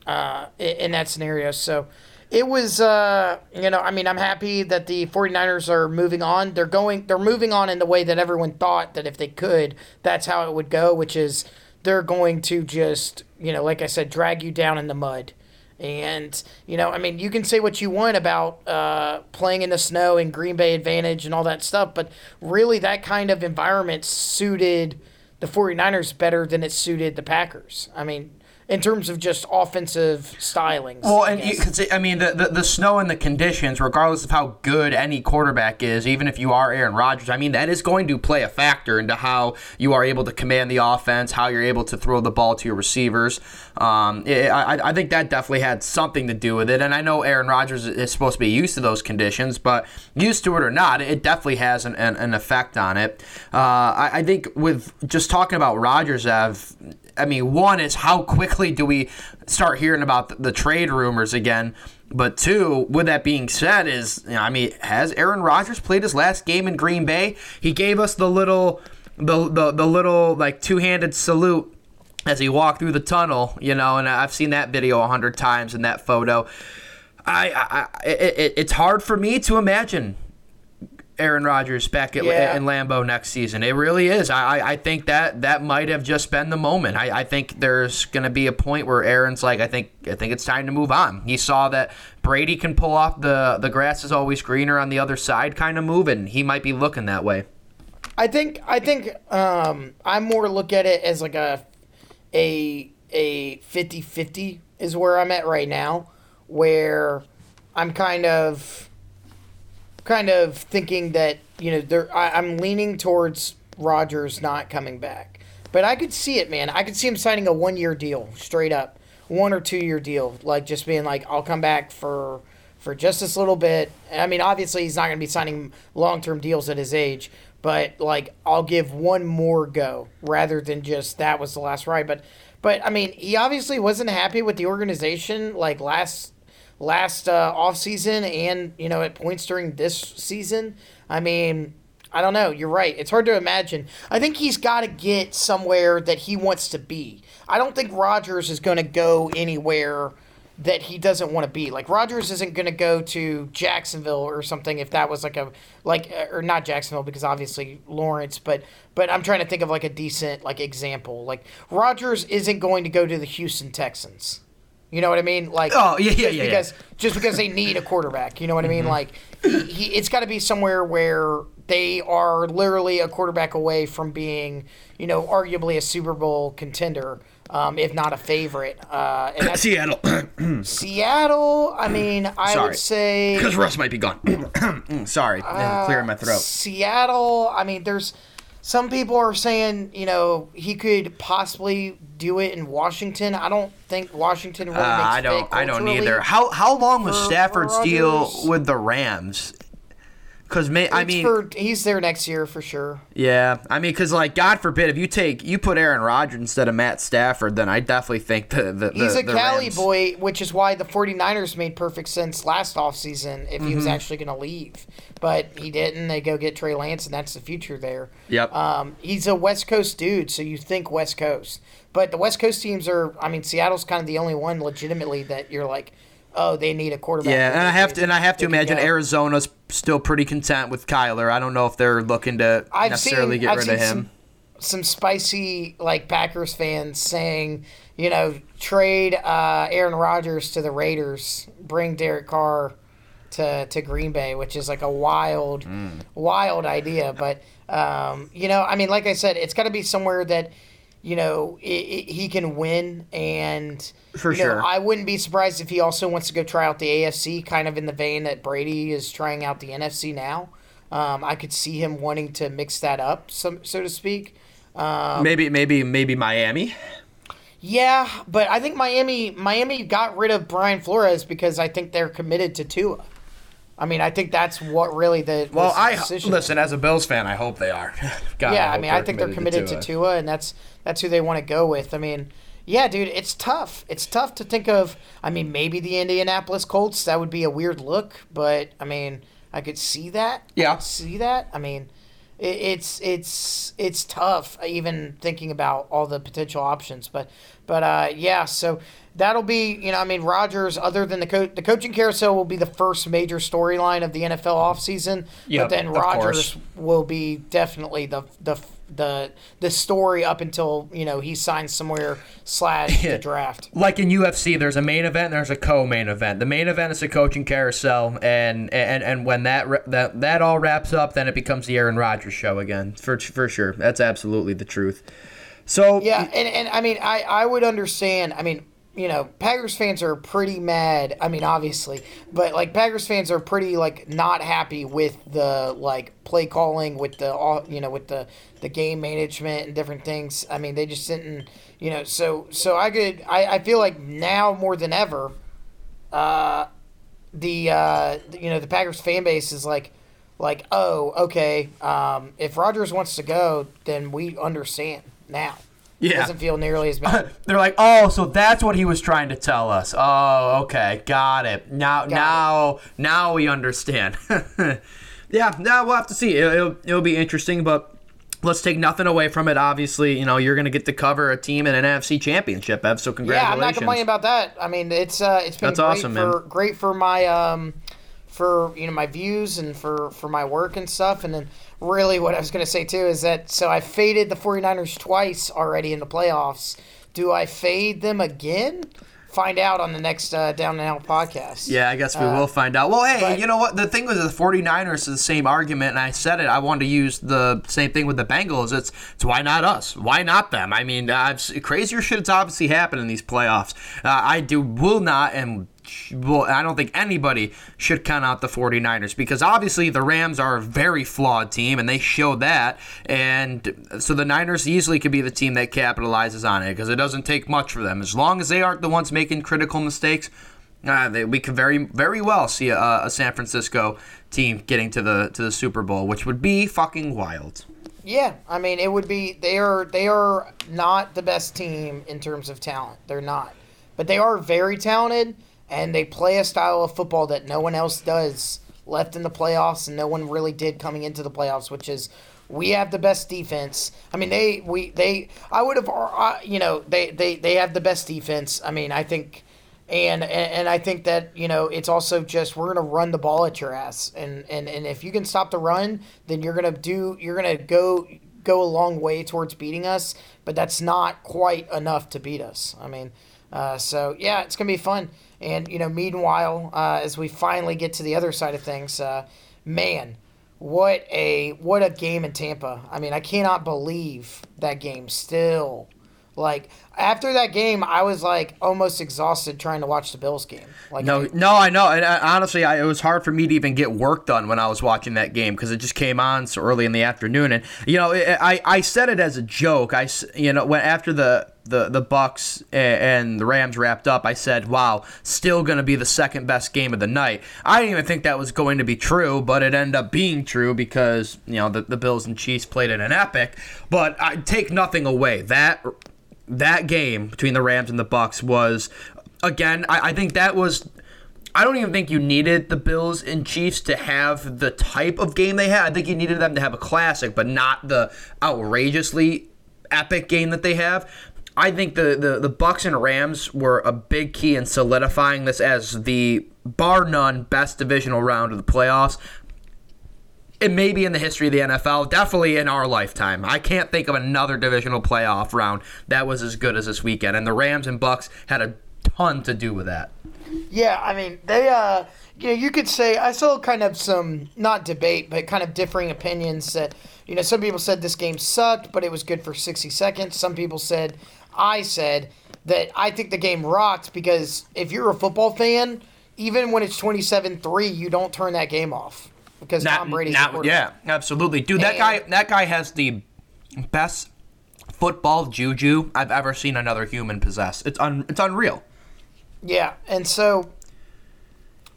uh, in that scenario. So it was, uh, you know, I mean, I'm happy that the 49ers are moving on. They're going, they're moving on in the way that everyone thought that if they could, that's how it would go, which is they're going to just, you know, like I said, drag you down in the mud. And, you know, I mean, you can say what you want about uh, playing in the snow and Green Bay advantage and all that stuff, but really that kind of environment suited the 49ers better than it suited the Packers. I mean, in terms of just offensive stylings. Well, and you could say, I mean, the, the the snow and the conditions, regardless of how good any quarterback is, even if you are Aaron Rodgers, I mean, that is going to play a factor into how you are able to command the offense, how you're able to throw the ball to your receivers. Um, it, I, I think that definitely had something to do with it. And I know Aaron Rodgers is supposed to be used to those conditions, but used to it or not, it definitely has an, an, an effect on it. Uh, I, I think with just talking about Rodgers, Ev, I mean, one is how quickly do we start hearing about the, the trade rumors again? But two, with that being said, is you know, I mean, has Aaron Rodgers played his last game in Green Bay? He gave us the little, the the, the little like two handed salute as he walked through the tunnel, you know, and I've seen that video a hundred times in that photo. I, I it, it, it's hard for me to imagine Aaron Rodgers back at, Yeah. in Lambeau next season. It really is. I, I- think that that might have just been the moment. I, I think there's going to be a point where Aaron's like, I think I think it's time to move on. He saw that Brady can pull off the the grass is always greener on the other side kind of move, and he might be looking that way. I think I think um, I more look at it as like a a a 50-50 is where I'm at right now, where I'm kind of kind of thinking that you know I, I'm leaning towards Rodgers not coming back, but I could see it, man. I could see him signing a one year deal straight up, one or two year deal, like just being like, I'll come back for for just this little bit. I mean, obviously he's not going to be signing long term deals at his age, but like I'll give one more go rather than just that was the last ride. But but I mean, he obviously wasn't happy with the organization like last last uh, off season and you know at points during this season. I mean, I don't know. You're right. It's hard to imagine. I think he's got to get somewhere that he wants to be. I don't think Rodgers is going to go anywhere that he doesn't want to be. Like Rodgers isn't going to go to Jacksonville or something if that was like a like uh, or not Jacksonville because obviously Lawrence, but but I'm trying to think of like a decent like example. Like Rodgers isn't going to go to the Houston Texans. You know what I mean? Like Oh, yeah, yeah, yeah, because yeah. just because they need a quarterback. You know what I mean? Like he, he, it's got to be somewhere where they are literally a quarterback away from being, you know, arguably a Super Bowl contender, um, if not a favorite. Uh, Seattle. Seattle. I mean, I Sorry. would say Because Russ might be gone. Sorry, I'm clearing my throat. Seattle. I mean, there's some people are saying, you know, he could possibly do it in Washington. I don't think Washington really Uh, I don't. I don't either. How how long was for- Stafford's for deal with the Rams? Because I mean, for, he's there next year for sure. yeah, I mean, because like God forbid, if you take you put Aaron Rodgers instead of Matt Stafford, then I definitely think the the He's the, a the Cali Rams- boy, which is why the 49ers made perfect sense last offseason if he Mm-hmm. was actually going to leave. But he didn't. They go get Trey Lance, and that's the future there. Yep. Um, he's a West Coast dude, so you think West Coast. But the West Coast teams are, I mean, Seattle's kind of the only one legitimately that you're like, oh, they need a quarterback. Yeah, and I have to and I have to imagine go. Arizona's still pretty content with Kyler. I don't know if they're looking to I've necessarily seen, get I've rid of him. Some, some spicy like Packers fans saying, you know, trade uh, Aaron Rodgers to the Raiders, bring Derek Carr to to Green Bay, which is like a wild, Hmm. wild idea. But um, you know, I mean, like I said, it's got to be somewhere that you know i i he can win and. For you know, sure. I wouldn't be surprised if he also wants to go try out the AFC, kind of in the vein that Brady is trying out the NFC now. Um, I could see him wanting to mix that up, so, so to speak. Um, maybe maybe maybe Miami. Yeah, but I think Miami Miami got rid of Brian Flores because I think they're committed to Tua. I mean, I think that's what really the Well, I decision. listen as a Bills fan. I hope they are. God, yeah, I, hope mean, I think they're committed to, Tua. Tua, and that's that's who they want to go with. I mean, yeah, dude, it's tough. It's tough to think of. I mean, maybe the Indianapolis Colts. That would be a weird look, but I mean, I could see that. I Yeah. see that. I mean, it's it's it's tough even thinking about all the potential options, but but uh, yeah, so. That'll be, you know, I mean, Rodgers Other than the co- the coaching carousel, will be the first major storyline of the NFL offseason. Yep, but then Rodgers will be definitely the the the the story up until you know he signs somewhere slash the draft. Like in UFC, there's a main event, and there's a co-main event. The main event is the coaching carousel, and and and when that that that all wraps up, then it becomes the Aaron Rodgers show again. For for sure, that's absolutely the truth. So Yeah, and, and I mean I I would understand. I mean. You know, Packers fans are pretty mad. I mean, obviously, but like Packers fans are pretty like not happy with the like play calling, with the all you know, with the the game management and different things. I mean, they just didn't, you know. So so I could I I feel like now more than ever, uh, the uh, you know the Packers fan base is like like oh okay um, if Rodgers wants to go then we understand now Yeah. doesn't feel nearly as bad They're like, oh, so that's what he was trying to tell us. Oh, okay, got it. Now, now, now we understand. yeah, now we'll have to see. It'll, it'll, it'll be interesting, but let's take nothing away from it. Obviously, you know, you're going to get to cover a team in an NFC Championship, Ev. So congratulations. yeah. I'm not complaining about that I mean it's uh, it's been That's great awesome, man. for great for my um for you know my views and for for my work and stuff and then really what I was gonna say too is that so I faded the 49ers twice already in the playoffs do I fade them again find out on the next uh, Down and Out podcast. Yeah, I guess we will find out. Well, hey, but- you know what? The thing with the 49ers is the same argument, and I said it. I wanted to use the same thing with the Bengals. It's, it's why not us? Why not them? I mean, I've, crazier shit has obviously happened in these playoffs. Uh, I do will not and well, I don't think anybody should count out the 49ers because obviously the Rams are a very flawed team and they showed that. And so the Niners easily could be the team that capitalizes on it because it doesn't take much for them. As long as they aren't the ones making critical mistakes, uh, they, we could very, very well see a, a San Francisco team getting to the to the Super Bowl, which would be fucking wild. Yeah, I mean, it would be they are they are not the best team in terms of talent. They're not, but they are very talented, and they play a style of football that no one else does left in the playoffs, and no one really did coming into the playoffs, which is. We have the best defense. I mean, they we they. I would have, uh, you know, they they they have the best defense. I mean, I think and, and and I think that you know it's also just we're gonna run the ball at your ass, and and and if you can stop the run, then you're gonna do you're gonna go go a long way towards beating us. But that's not quite enough to beat us. I mean, uh, so yeah, it's gonna be fun. And you know, meanwhile, uh, as we finally get to the other side of things, uh, man, what a what a game in Tampa. I mean, I cannot believe that game still. Like after that game, I was like almost exhausted trying to watch the Bills game. Like No, I- no, I know. And uh, honestly, I, it was hard for me to even get work done when I was watching that game because it just came on so early in the afternoon. And you know, I I said it as a joke. I you know when after the the the Bucs and the Rams wrapped up, I said, "Wow, still going to be the second best game of the night." I didn't even think that was going to be true, but it ended up being true because you know the, the Bills and Chiefs played in an epic. But I take nothing away that that game between the Rams and the Bucs was again. I, I think that was. I don't even think you needed the Bills and Chiefs to have the type of game they had. I think you needed them to have a classic, but not the outrageously epic game that they have. I think the, the, the Bucs and Rams were a big key in solidifying this as the bar none best divisional round of the playoffs. It may be in the history of the NFL, definitely in our lifetime. I can't think of another divisional playoff round that was as good as this weekend, and the Rams and Bucks had a ton to do with that. Yeah, I mean, they, uh, you know, you could say, I saw kind of some, not debate, but kind of differing opinions that, you know, some people said this game sucked, but it was good for 60 seconds. Some people said, I said that I think the game rocked because if you're a football fan, even when it's 27 3, you don't turn that game off because Tom Brady's quarterback. yeah, absolutely, dude. That And- guy, that guy has the best football juju I've ever seen another human possess. It's un, it's unreal. Yeah, and so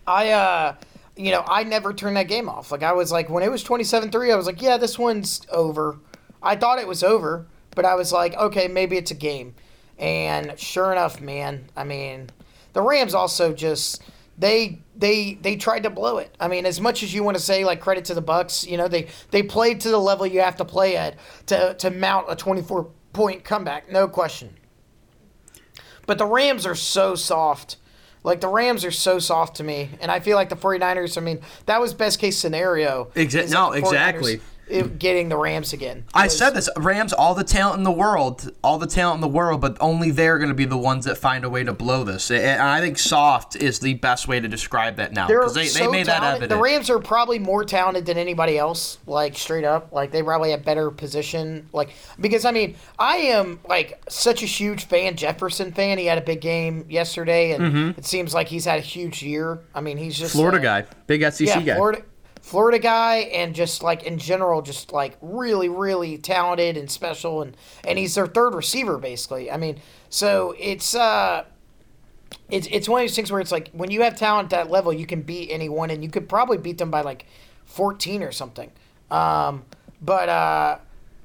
I uh you know, I never turned that game off. Like I was like when it was 27-3, I was like, yeah, this one's over. I thought it was over, but I was like, okay, maybe it's a game. And sure enough, man, I mean, the Rams also just they they they tried to blow it. I mean, as much as you want to say like credit to the Bucs, you know, they they played to the level you have to play at to to mount a 24 point comeback, no question. But the Rams are so soft. Like the Rams are so soft to me, and I feel like the 49ers, I mean, that was best case scenario. Exa- no, the 49ers exactly. It- getting the Rams again. I said this: Rams, all the talent in the world, all the talent in the world, but only they're going to be the ones that find a way to blow this. And I think soft is the best way to describe that now because they, so they made that talented. evident. The Rams are probably more talented than anybody else. Like straight up, like they probably have better position. Like because I mean, I am like such a huge fan, Jefferson fan. He had a big game yesterday, and it seems like he's had a huge year. I mean, he's just Mm-hmm. Florida uh, guy, big SEC yeah, guy. Florida, Florida guy, and just like in general, just like really, really talented and special, and and he's their third receiver basically. I mean, so it's uh, it's it's one of those things where it's like when you have talent at that level, you can beat anyone, and you could probably beat them by like fourteen or something. Um, but uh,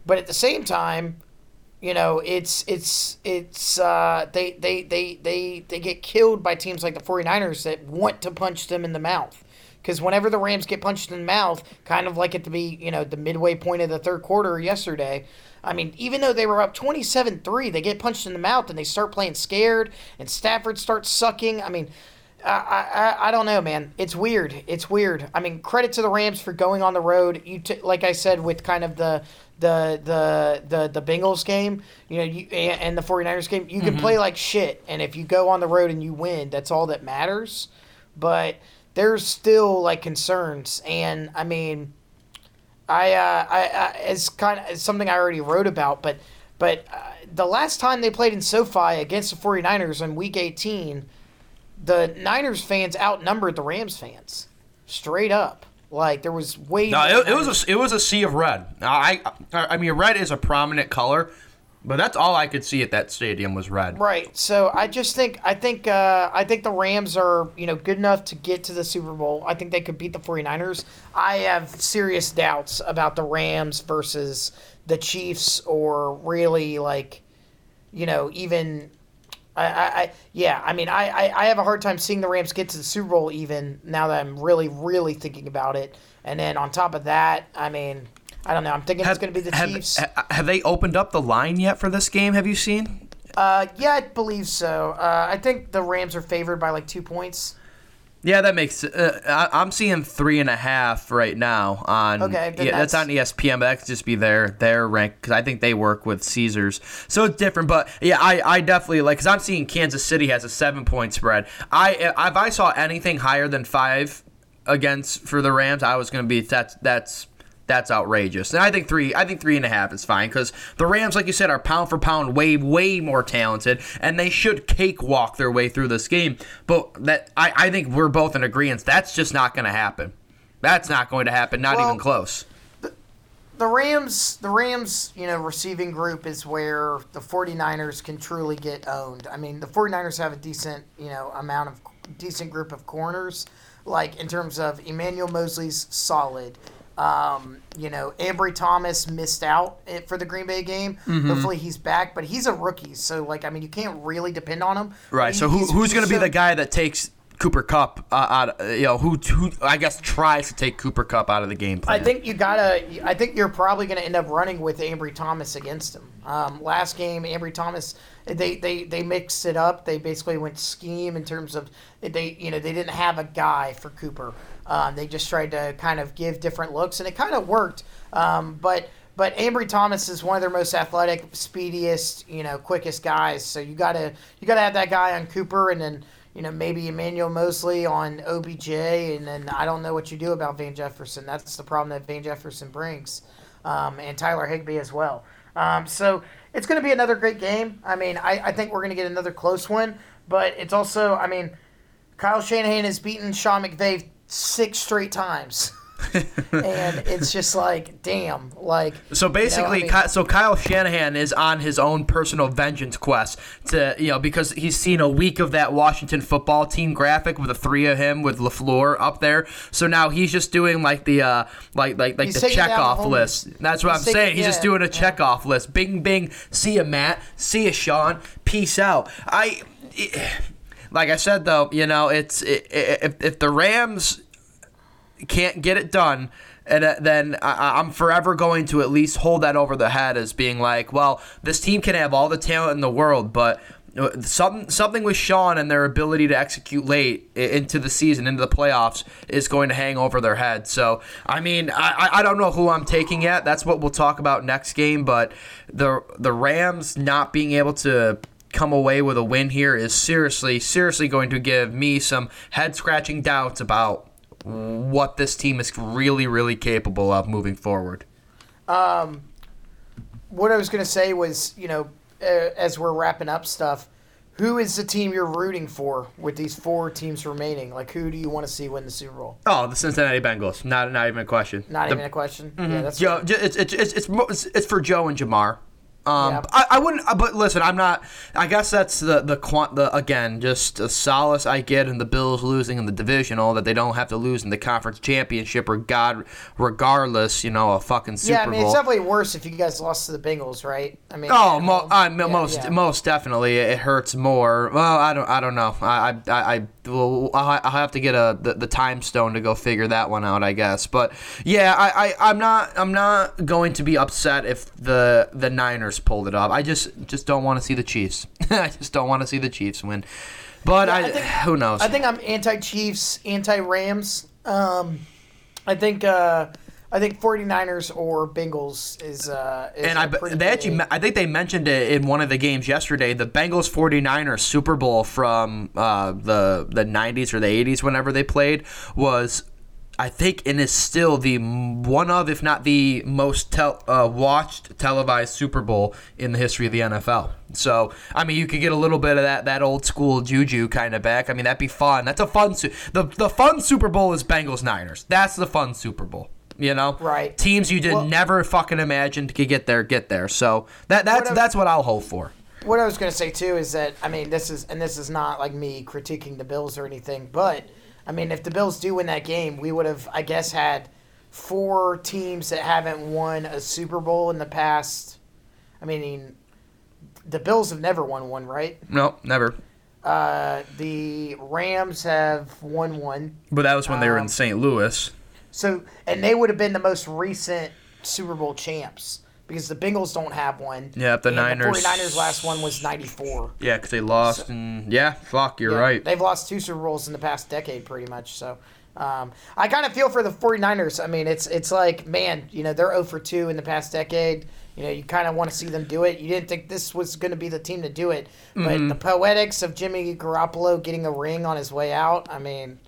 but at the same time, you know, it's it's it's uh, they, they they they they get killed by teams like the 49ers that want to punch them in the mouth. Because whenever the Rams get punched in the mouth, kind of like at the be you know the midway point of the third quarter yesterday, I mean, even though they were up 27-3, they get punched in the mouth and they start playing scared, and Stafford starts sucking. I mean, I, I, I don't know, man. It's weird. It's weird. I mean, credit to the Rams for going on the road. You t- like I said with kind of the the the the the Bengals game, you know, you and the 49ers game, you can Mm-hmm. play like shit and if you go on the road and you win, that's all that matters. But there's still like concerns and I mean I, uh, I, I it's kind of it's something I already wrote about, but but uh, the last time they played in SoFi against the 49ers in Week 18, the Niners fans outnumbered the Rams fans, straight up. Like there was way. No, it, it was a, it was a sea of red. I, I I mean, red is a prominent color, but that's all I could see at that stadium was red. Right. So I just think I think uh, I think the Rams are, you know, good enough to get to the Super Bowl. I think they could beat the 49ers. I have serious doubts about the Rams versus the Chiefs or really like you know, even I, I, yeah, I mean I, I, I have a hard time seeing the Rams get to the Super Bowl even now that I'm really, really thinking about it. And then on top of that, I mean I don't know. I'm thinking it's going to be the have, Chiefs. have they opened up the line yet for this game? Have you seen? Uh, yeah, I believe so. Uh, I think the Rams are favored by like two points. Yeah, that makes. Uh, I, I'm seeing three and a half right now on. Okay, yeah, that's, that's- on ESPN. But that could just be their their rank because I think they work with Caesars, so it's different. But yeah, I, I definitely like because I'm seeing Kansas City has a seven point spread. I if I saw anything higher than five against for the Rams, I was going to be that's that's. That's outrageous, and I think three. I think three and a half is fine because the Rams, like you said, are pound for pound way, way more talented, and they should cakewalk their way through this game. But that I, I think we're both in agreement. That's just not going to happen. That's not going to happen. Not Well, even close. The Rams, the Rams, you know, receiving group is where the 49ers can truly get owned. I mean, the 49ers have a decent, you know, amount of decent group of corners like in terms of Emmanuel Moseley's solid. Um, you know, Ambry Thomas missed out for the Green Bay game. Mm-hmm. Hopefully he's back, but he's a rookie, so like I mean, you can't really depend on him. Right. He- So who, who's going to be the guy that takes Cooper Kupp uh, out? uh, You know, who who I guess tries to take Cooper Kupp out of the game plan. I think you gotta. I think you're probably gonna end up running with Ambry Thomas against him. Um, last game, Ambry Thomas, they, they they mixed it up. They basically went scheme in terms of they you know they didn't have a guy for Cooper. Um, they just tried to kind of give different looks, and it kind of worked. Um, but but Ambry Thomas is one of their most athletic, speediest, you know, quickest guys. So you gotta you gotta have that guy on Cooper, and then you know, maybe Emmanuel Moseley on OBJ, and then I don't know what you do about Van Jefferson. That's the problem that Van Jefferson brings, um, and Tyler Higbee as well. Um, so it's going to be another great game. I mean, I, I think we're going to get another close one, but it's also, I mean, Kyle Shanahan has beaten Sean McVay six straight times. and it's just like, damn, like. So basically, you know, I mean- Ky- so Kyle Shanahan is on his own personal vengeance quest to you know because he's seen a week of that Washington football team graphic with the three of him with LaFleur up there. So now he's just doing like the uh like like like He's the taking down check off list. That's what He's I'm taking- saying. He's just doing a yeah. check off list. Bing bing. See ya, Matt. See ya, Sean. Peace out. I. like I said though, you know, it's i i if if the Rams can't get it done, and uh, then I, I'm forever going to at least hold that over the head as being like, well, this team can have all the talent in the world, but uh, something something with Sean and their ability to execute late into the season, into the playoffs, is going to hang over their head. So, I mean, I, I- I don't know who I'm taking yet. That's what we'll talk about next game. But the the Rams not being able to come away with a win here is seriously, seriously going to give me some head scratching doubts about what this team is really, really capable of moving forward. Um, what I was going to say was, you know, uh, as we're wrapping up stuff, who is the team you're rooting for with these four teams remaining? Like, who do you want to see win the Super Bowl? Oh, the Cincinnati Bengals. Not, not even a question. Not The- even a question. Yeah, that's Joe, it's, it's, it's, it's, it's, it's for Joe and Ja'Marr. Um, Yeah. I, I wouldn't, uh, but listen, I'm not. I guess that's the the quant, the again, just a solace I get in the Bills losing in the divisional that they don't have to lose in the conference championship or God, regardless, you know, a fucking Super Bowl. yeah, I mean, Bowl. it's definitely worse if you guys lost to the Bengals, right? I mean, Oh, mo- I, Yeah, most yeah. most definitely, it hurts more. Well, I don't I don't know. I I I, I I'll I'll have to get a the, the time stone to go figure that one out, I guess. But yeah, I, I I'm not I'm not going to be upset if the the Niners pulled it off. I just just don't want to see the Chiefs. I just don't want to see the Chiefs win. But Yeah, I, I think- who knows? I think I'm anti-Chiefs, anti-Rams. Um, I think uh, I think 49ers or Bengals is uh, is and a I, they actually, I think they mentioned it in one of the games yesterday. The Bengals 49ers Super Bowl from uh, the the 90s or the 80s, whenever they played, was I think and is still the one of, if not the most tel- uh, watched televised Super Bowl in the history of the NFL. So I mean, you could get a little bit of that that old school juju kind of back. I mean, that'd be fun. That's a fun. Su- the the fun Super Bowl is Bengals Niners. That's the fun Super Bowl. You know, Right. Teams you did Well- never fucking imagined could get there, get there. So that that's What that's what I'll hope for. What I was going to say too is that I mean this is and this is not like me critiquing the Bills or anything, but I mean if the Bills do win that game, we would have I guess had four teams that haven't won a Super Bowl in the past. I mean, the Bills have never won one, right? No, never. Uh, the Rams have won one. But that was when they were in Um, St. Louis. So, and they would have been the most recent Super Bowl champs because the Bengals don't have one. Yeah, the Niners- The 49ers last one was 94. Yeah, because they lost. and yeah, fuck, you're Yeah, right. They've lost two Super Bowls in the past decade, pretty much. So, um, I kind of feel for the 49ers. I mean, it's it's like, man, you know, they're 0 for 2 in the past decade. You know, you kind of want to see them do it. You didn't think this was going to be the team to do it, but Mm-hmm. the poetics of Jimmy Garoppolo getting a ring on his way out. I mean,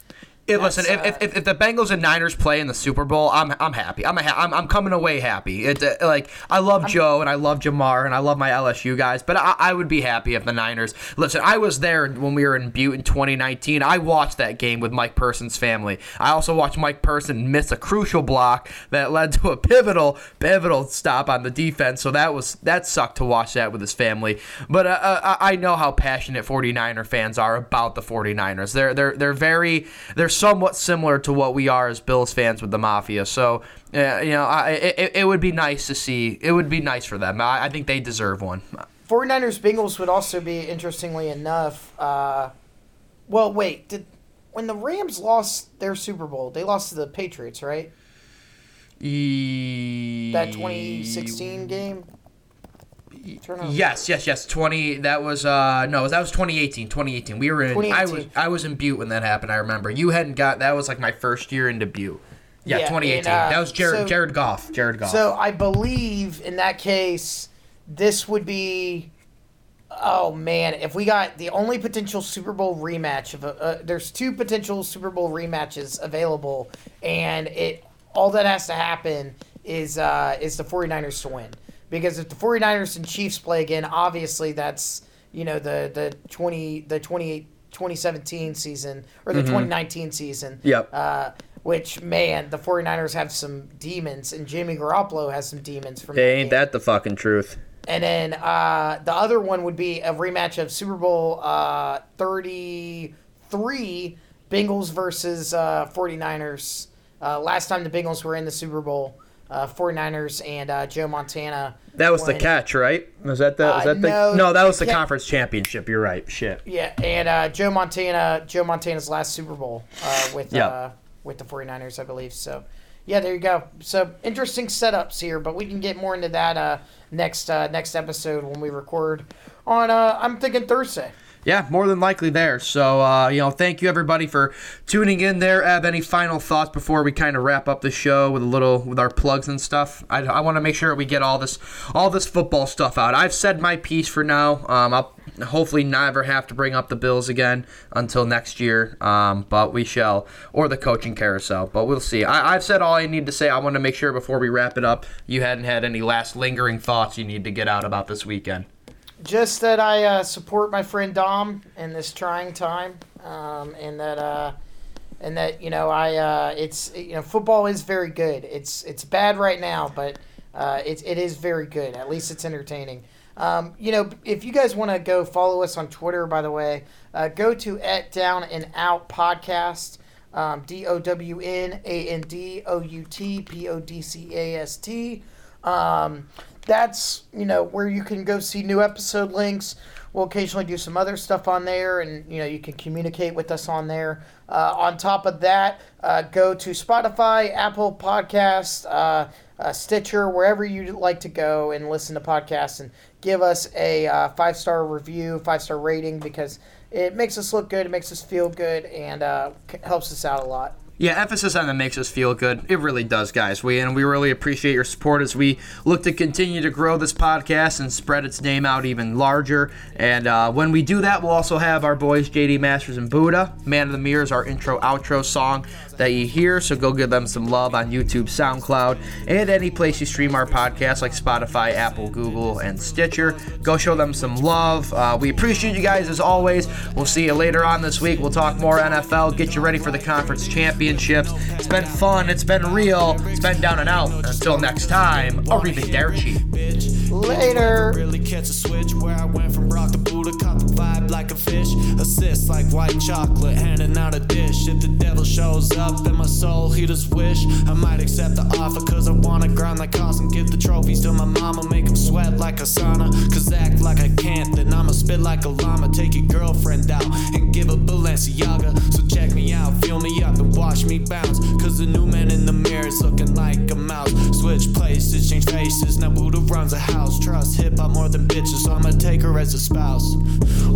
Hey, listen, if, uh, if, if the Bengals and Niners play in the Super Bowl, I'm I'm happy. I'm a ha- I'm, I'm coming away happy. It uh, like I love Joe and I love Ja'Marr and I love my LSU guys, but I, I would be happy if the Niners. Listen, I was there when we were in Butte in 2019. I watched that game with Mike Person's family. I also watched Mike Person miss a crucial block that led to a pivotal pivotal stop on the defense. So that was that sucked to watch that with his family. But uh, uh, I know how passionate 49er fans are about the 49ers. They're they're they're very they're somewhat similar to what we are as Bills fans with the Mafia. So uh, you know, I, it, it would be nice to see. It would be nice for them. I, I think they deserve one. 49ers Bengals would also be interestingly enough. Uh, well, wait, did when the Rams lost their Super Bowl, they lost to the Patriots, right? That 2016 game. Yes, yes, yes. Twenty. That was uh no, that was 2018. 2018. We were in. I was I was in Butte when that happened. I remember. You hadn't got. That was like my first year into Butte. Yeah, Yeah, 2018. and, uh, that was Jared so- Jared Goff. Jared Goff. So I believe in that case, this would be. Oh man, if we got the only potential Super Bowl rematch of a, uh, there's two potential Super Bowl rematches available, and it all that has to happen is uh, is the 49ers to win. Because if the 49ers and Chiefs play again, obviously that's you know the the 20 the 28 2017 season or the 2019 season. Yep. Uh, which man, the 49ers have some demons, and Jimmy Garoppolo has some demons from. Hey, that ain't game. that the fucking truth? And then uh, the other one would be a rematch of Super Bowl uh, 33, Bengals versus uh, 49ers. Uh, last time the Bengals were in the Super Bowl, uh, 49ers and uh, Joe Montana. That was the catch, right? Was that the? Was Uh, that the? no, No, that was the conference championship. You're right. Shit. Yeah, and uh, Joe Montana, Joe Montana's last Super Bowl uh, with Yep. uh, with the 49ers, I believe. So, yeah, there you go. So interesting setups here, but we can get more into that uh, next uh, next episode when we record on. Uh, I'm thinking Thursday. Yeah, more than likely there. So, uh, you know, thank you everybody for tuning in there. Have any final thoughts before we kind of wrap up the show with a little with our plugs and stuff? I, I want to make sure we get all this all this football stuff out. I've said my piece for now. Um, I'll hopefully never have to bring up the Bills again until next year. Um, but we shall, or the coaching carousel. But we'll see. I, I've said all I need to say. I want to make sure before we wrap it up, you hadn't had any last lingering thoughts you need to get out about this weekend. Just that I uh, support my friend Dom in this trying time, um, and that uh, and that you know I uh, it's you know football is very good. It's it's bad right now, but uh, it it is very good. At least it's entertaining. Um, you know, if you guys want to go follow us on Twitter, by the way, uh, go to at Down and Out Podcast. Um, D O W N A N D O U T P O D C A S T. Um, that's you know where you can go see new episode links. we'll occasionally do some other stuff on there, and you know you can communicate with us on there. Uh, on top of that, uh, go to Spotify, Apple Podcasts, uh, uh, Stitcher, wherever you like to go and listen to podcasts, and give us a uh, five star review, five star rating because it makes us look good, it makes us feel good, and uh, helps us out a lot. Yeah, emphasis on that makes us feel good. It really does, guys. We and we really appreciate your support as we look to continue to grow this podcast and spread its name out even larger. And uh, when we do that, we'll also have our boys JD Masters and Buddha. Man of the Mirror is our intro outro song that you hear. So go give them some love on YouTube, SoundCloud, and any place you stream our podcast like Spotify, Apple, Google, and Stitcher. Go show them some love. Uh, we appreciate you guys as always. We'll see you later on this week. We'll talk more NFL, get you ready for the conference championships. It's been fun. It's been real. It's been down and out. Until next time, arrivederci. Later. Really catch a switch where I went from rock to Buddha, caught the vibe like a fish. Assist like white chocolate, handing out a dish. If the devil shows up in my soul, he just wish I might accept the offer. Cause I wanna grind like Cosm, give the trophies to my mama, make him sweat like a sauna. Cause act like I can't, then I'ma spit like a llama. Take your girlfriend out and give a Balenciaga. So check me out, feel me up and watch me bounce. Cause the new man in the mirror is looking like a mouse. Switch places, change faces, now Buddha runs a house. Trust hip hop more than bitches, so I'ma take her as a spouse.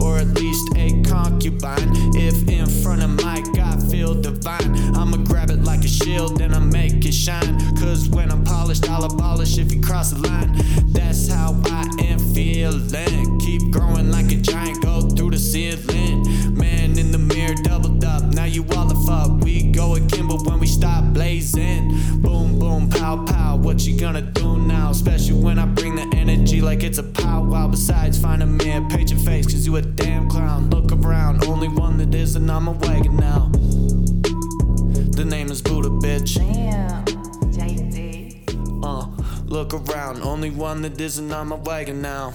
Or at least a concubine. If in front of my God feel divine, I'ma grab it like a shield and I make it shine. Cause when I'm polished, I'll abolish if you cross the line. That's how I am feeling. Keep growing like a giant, go through the ceiling. Man in the mirror, doubled up. Now you all the fuck. We go again, but when we stop blazing, boom, boom, pow, pow. What you gonna do now? Especially when I bring the energy like it's a powwow. Besides, find a man, paint your face, cause you a damn clown. Look around, only one that is, and I'm a wagon now. The name is Buddha, bitch. Damn, JD. Uh, look around, only one that isn't on my wagon now.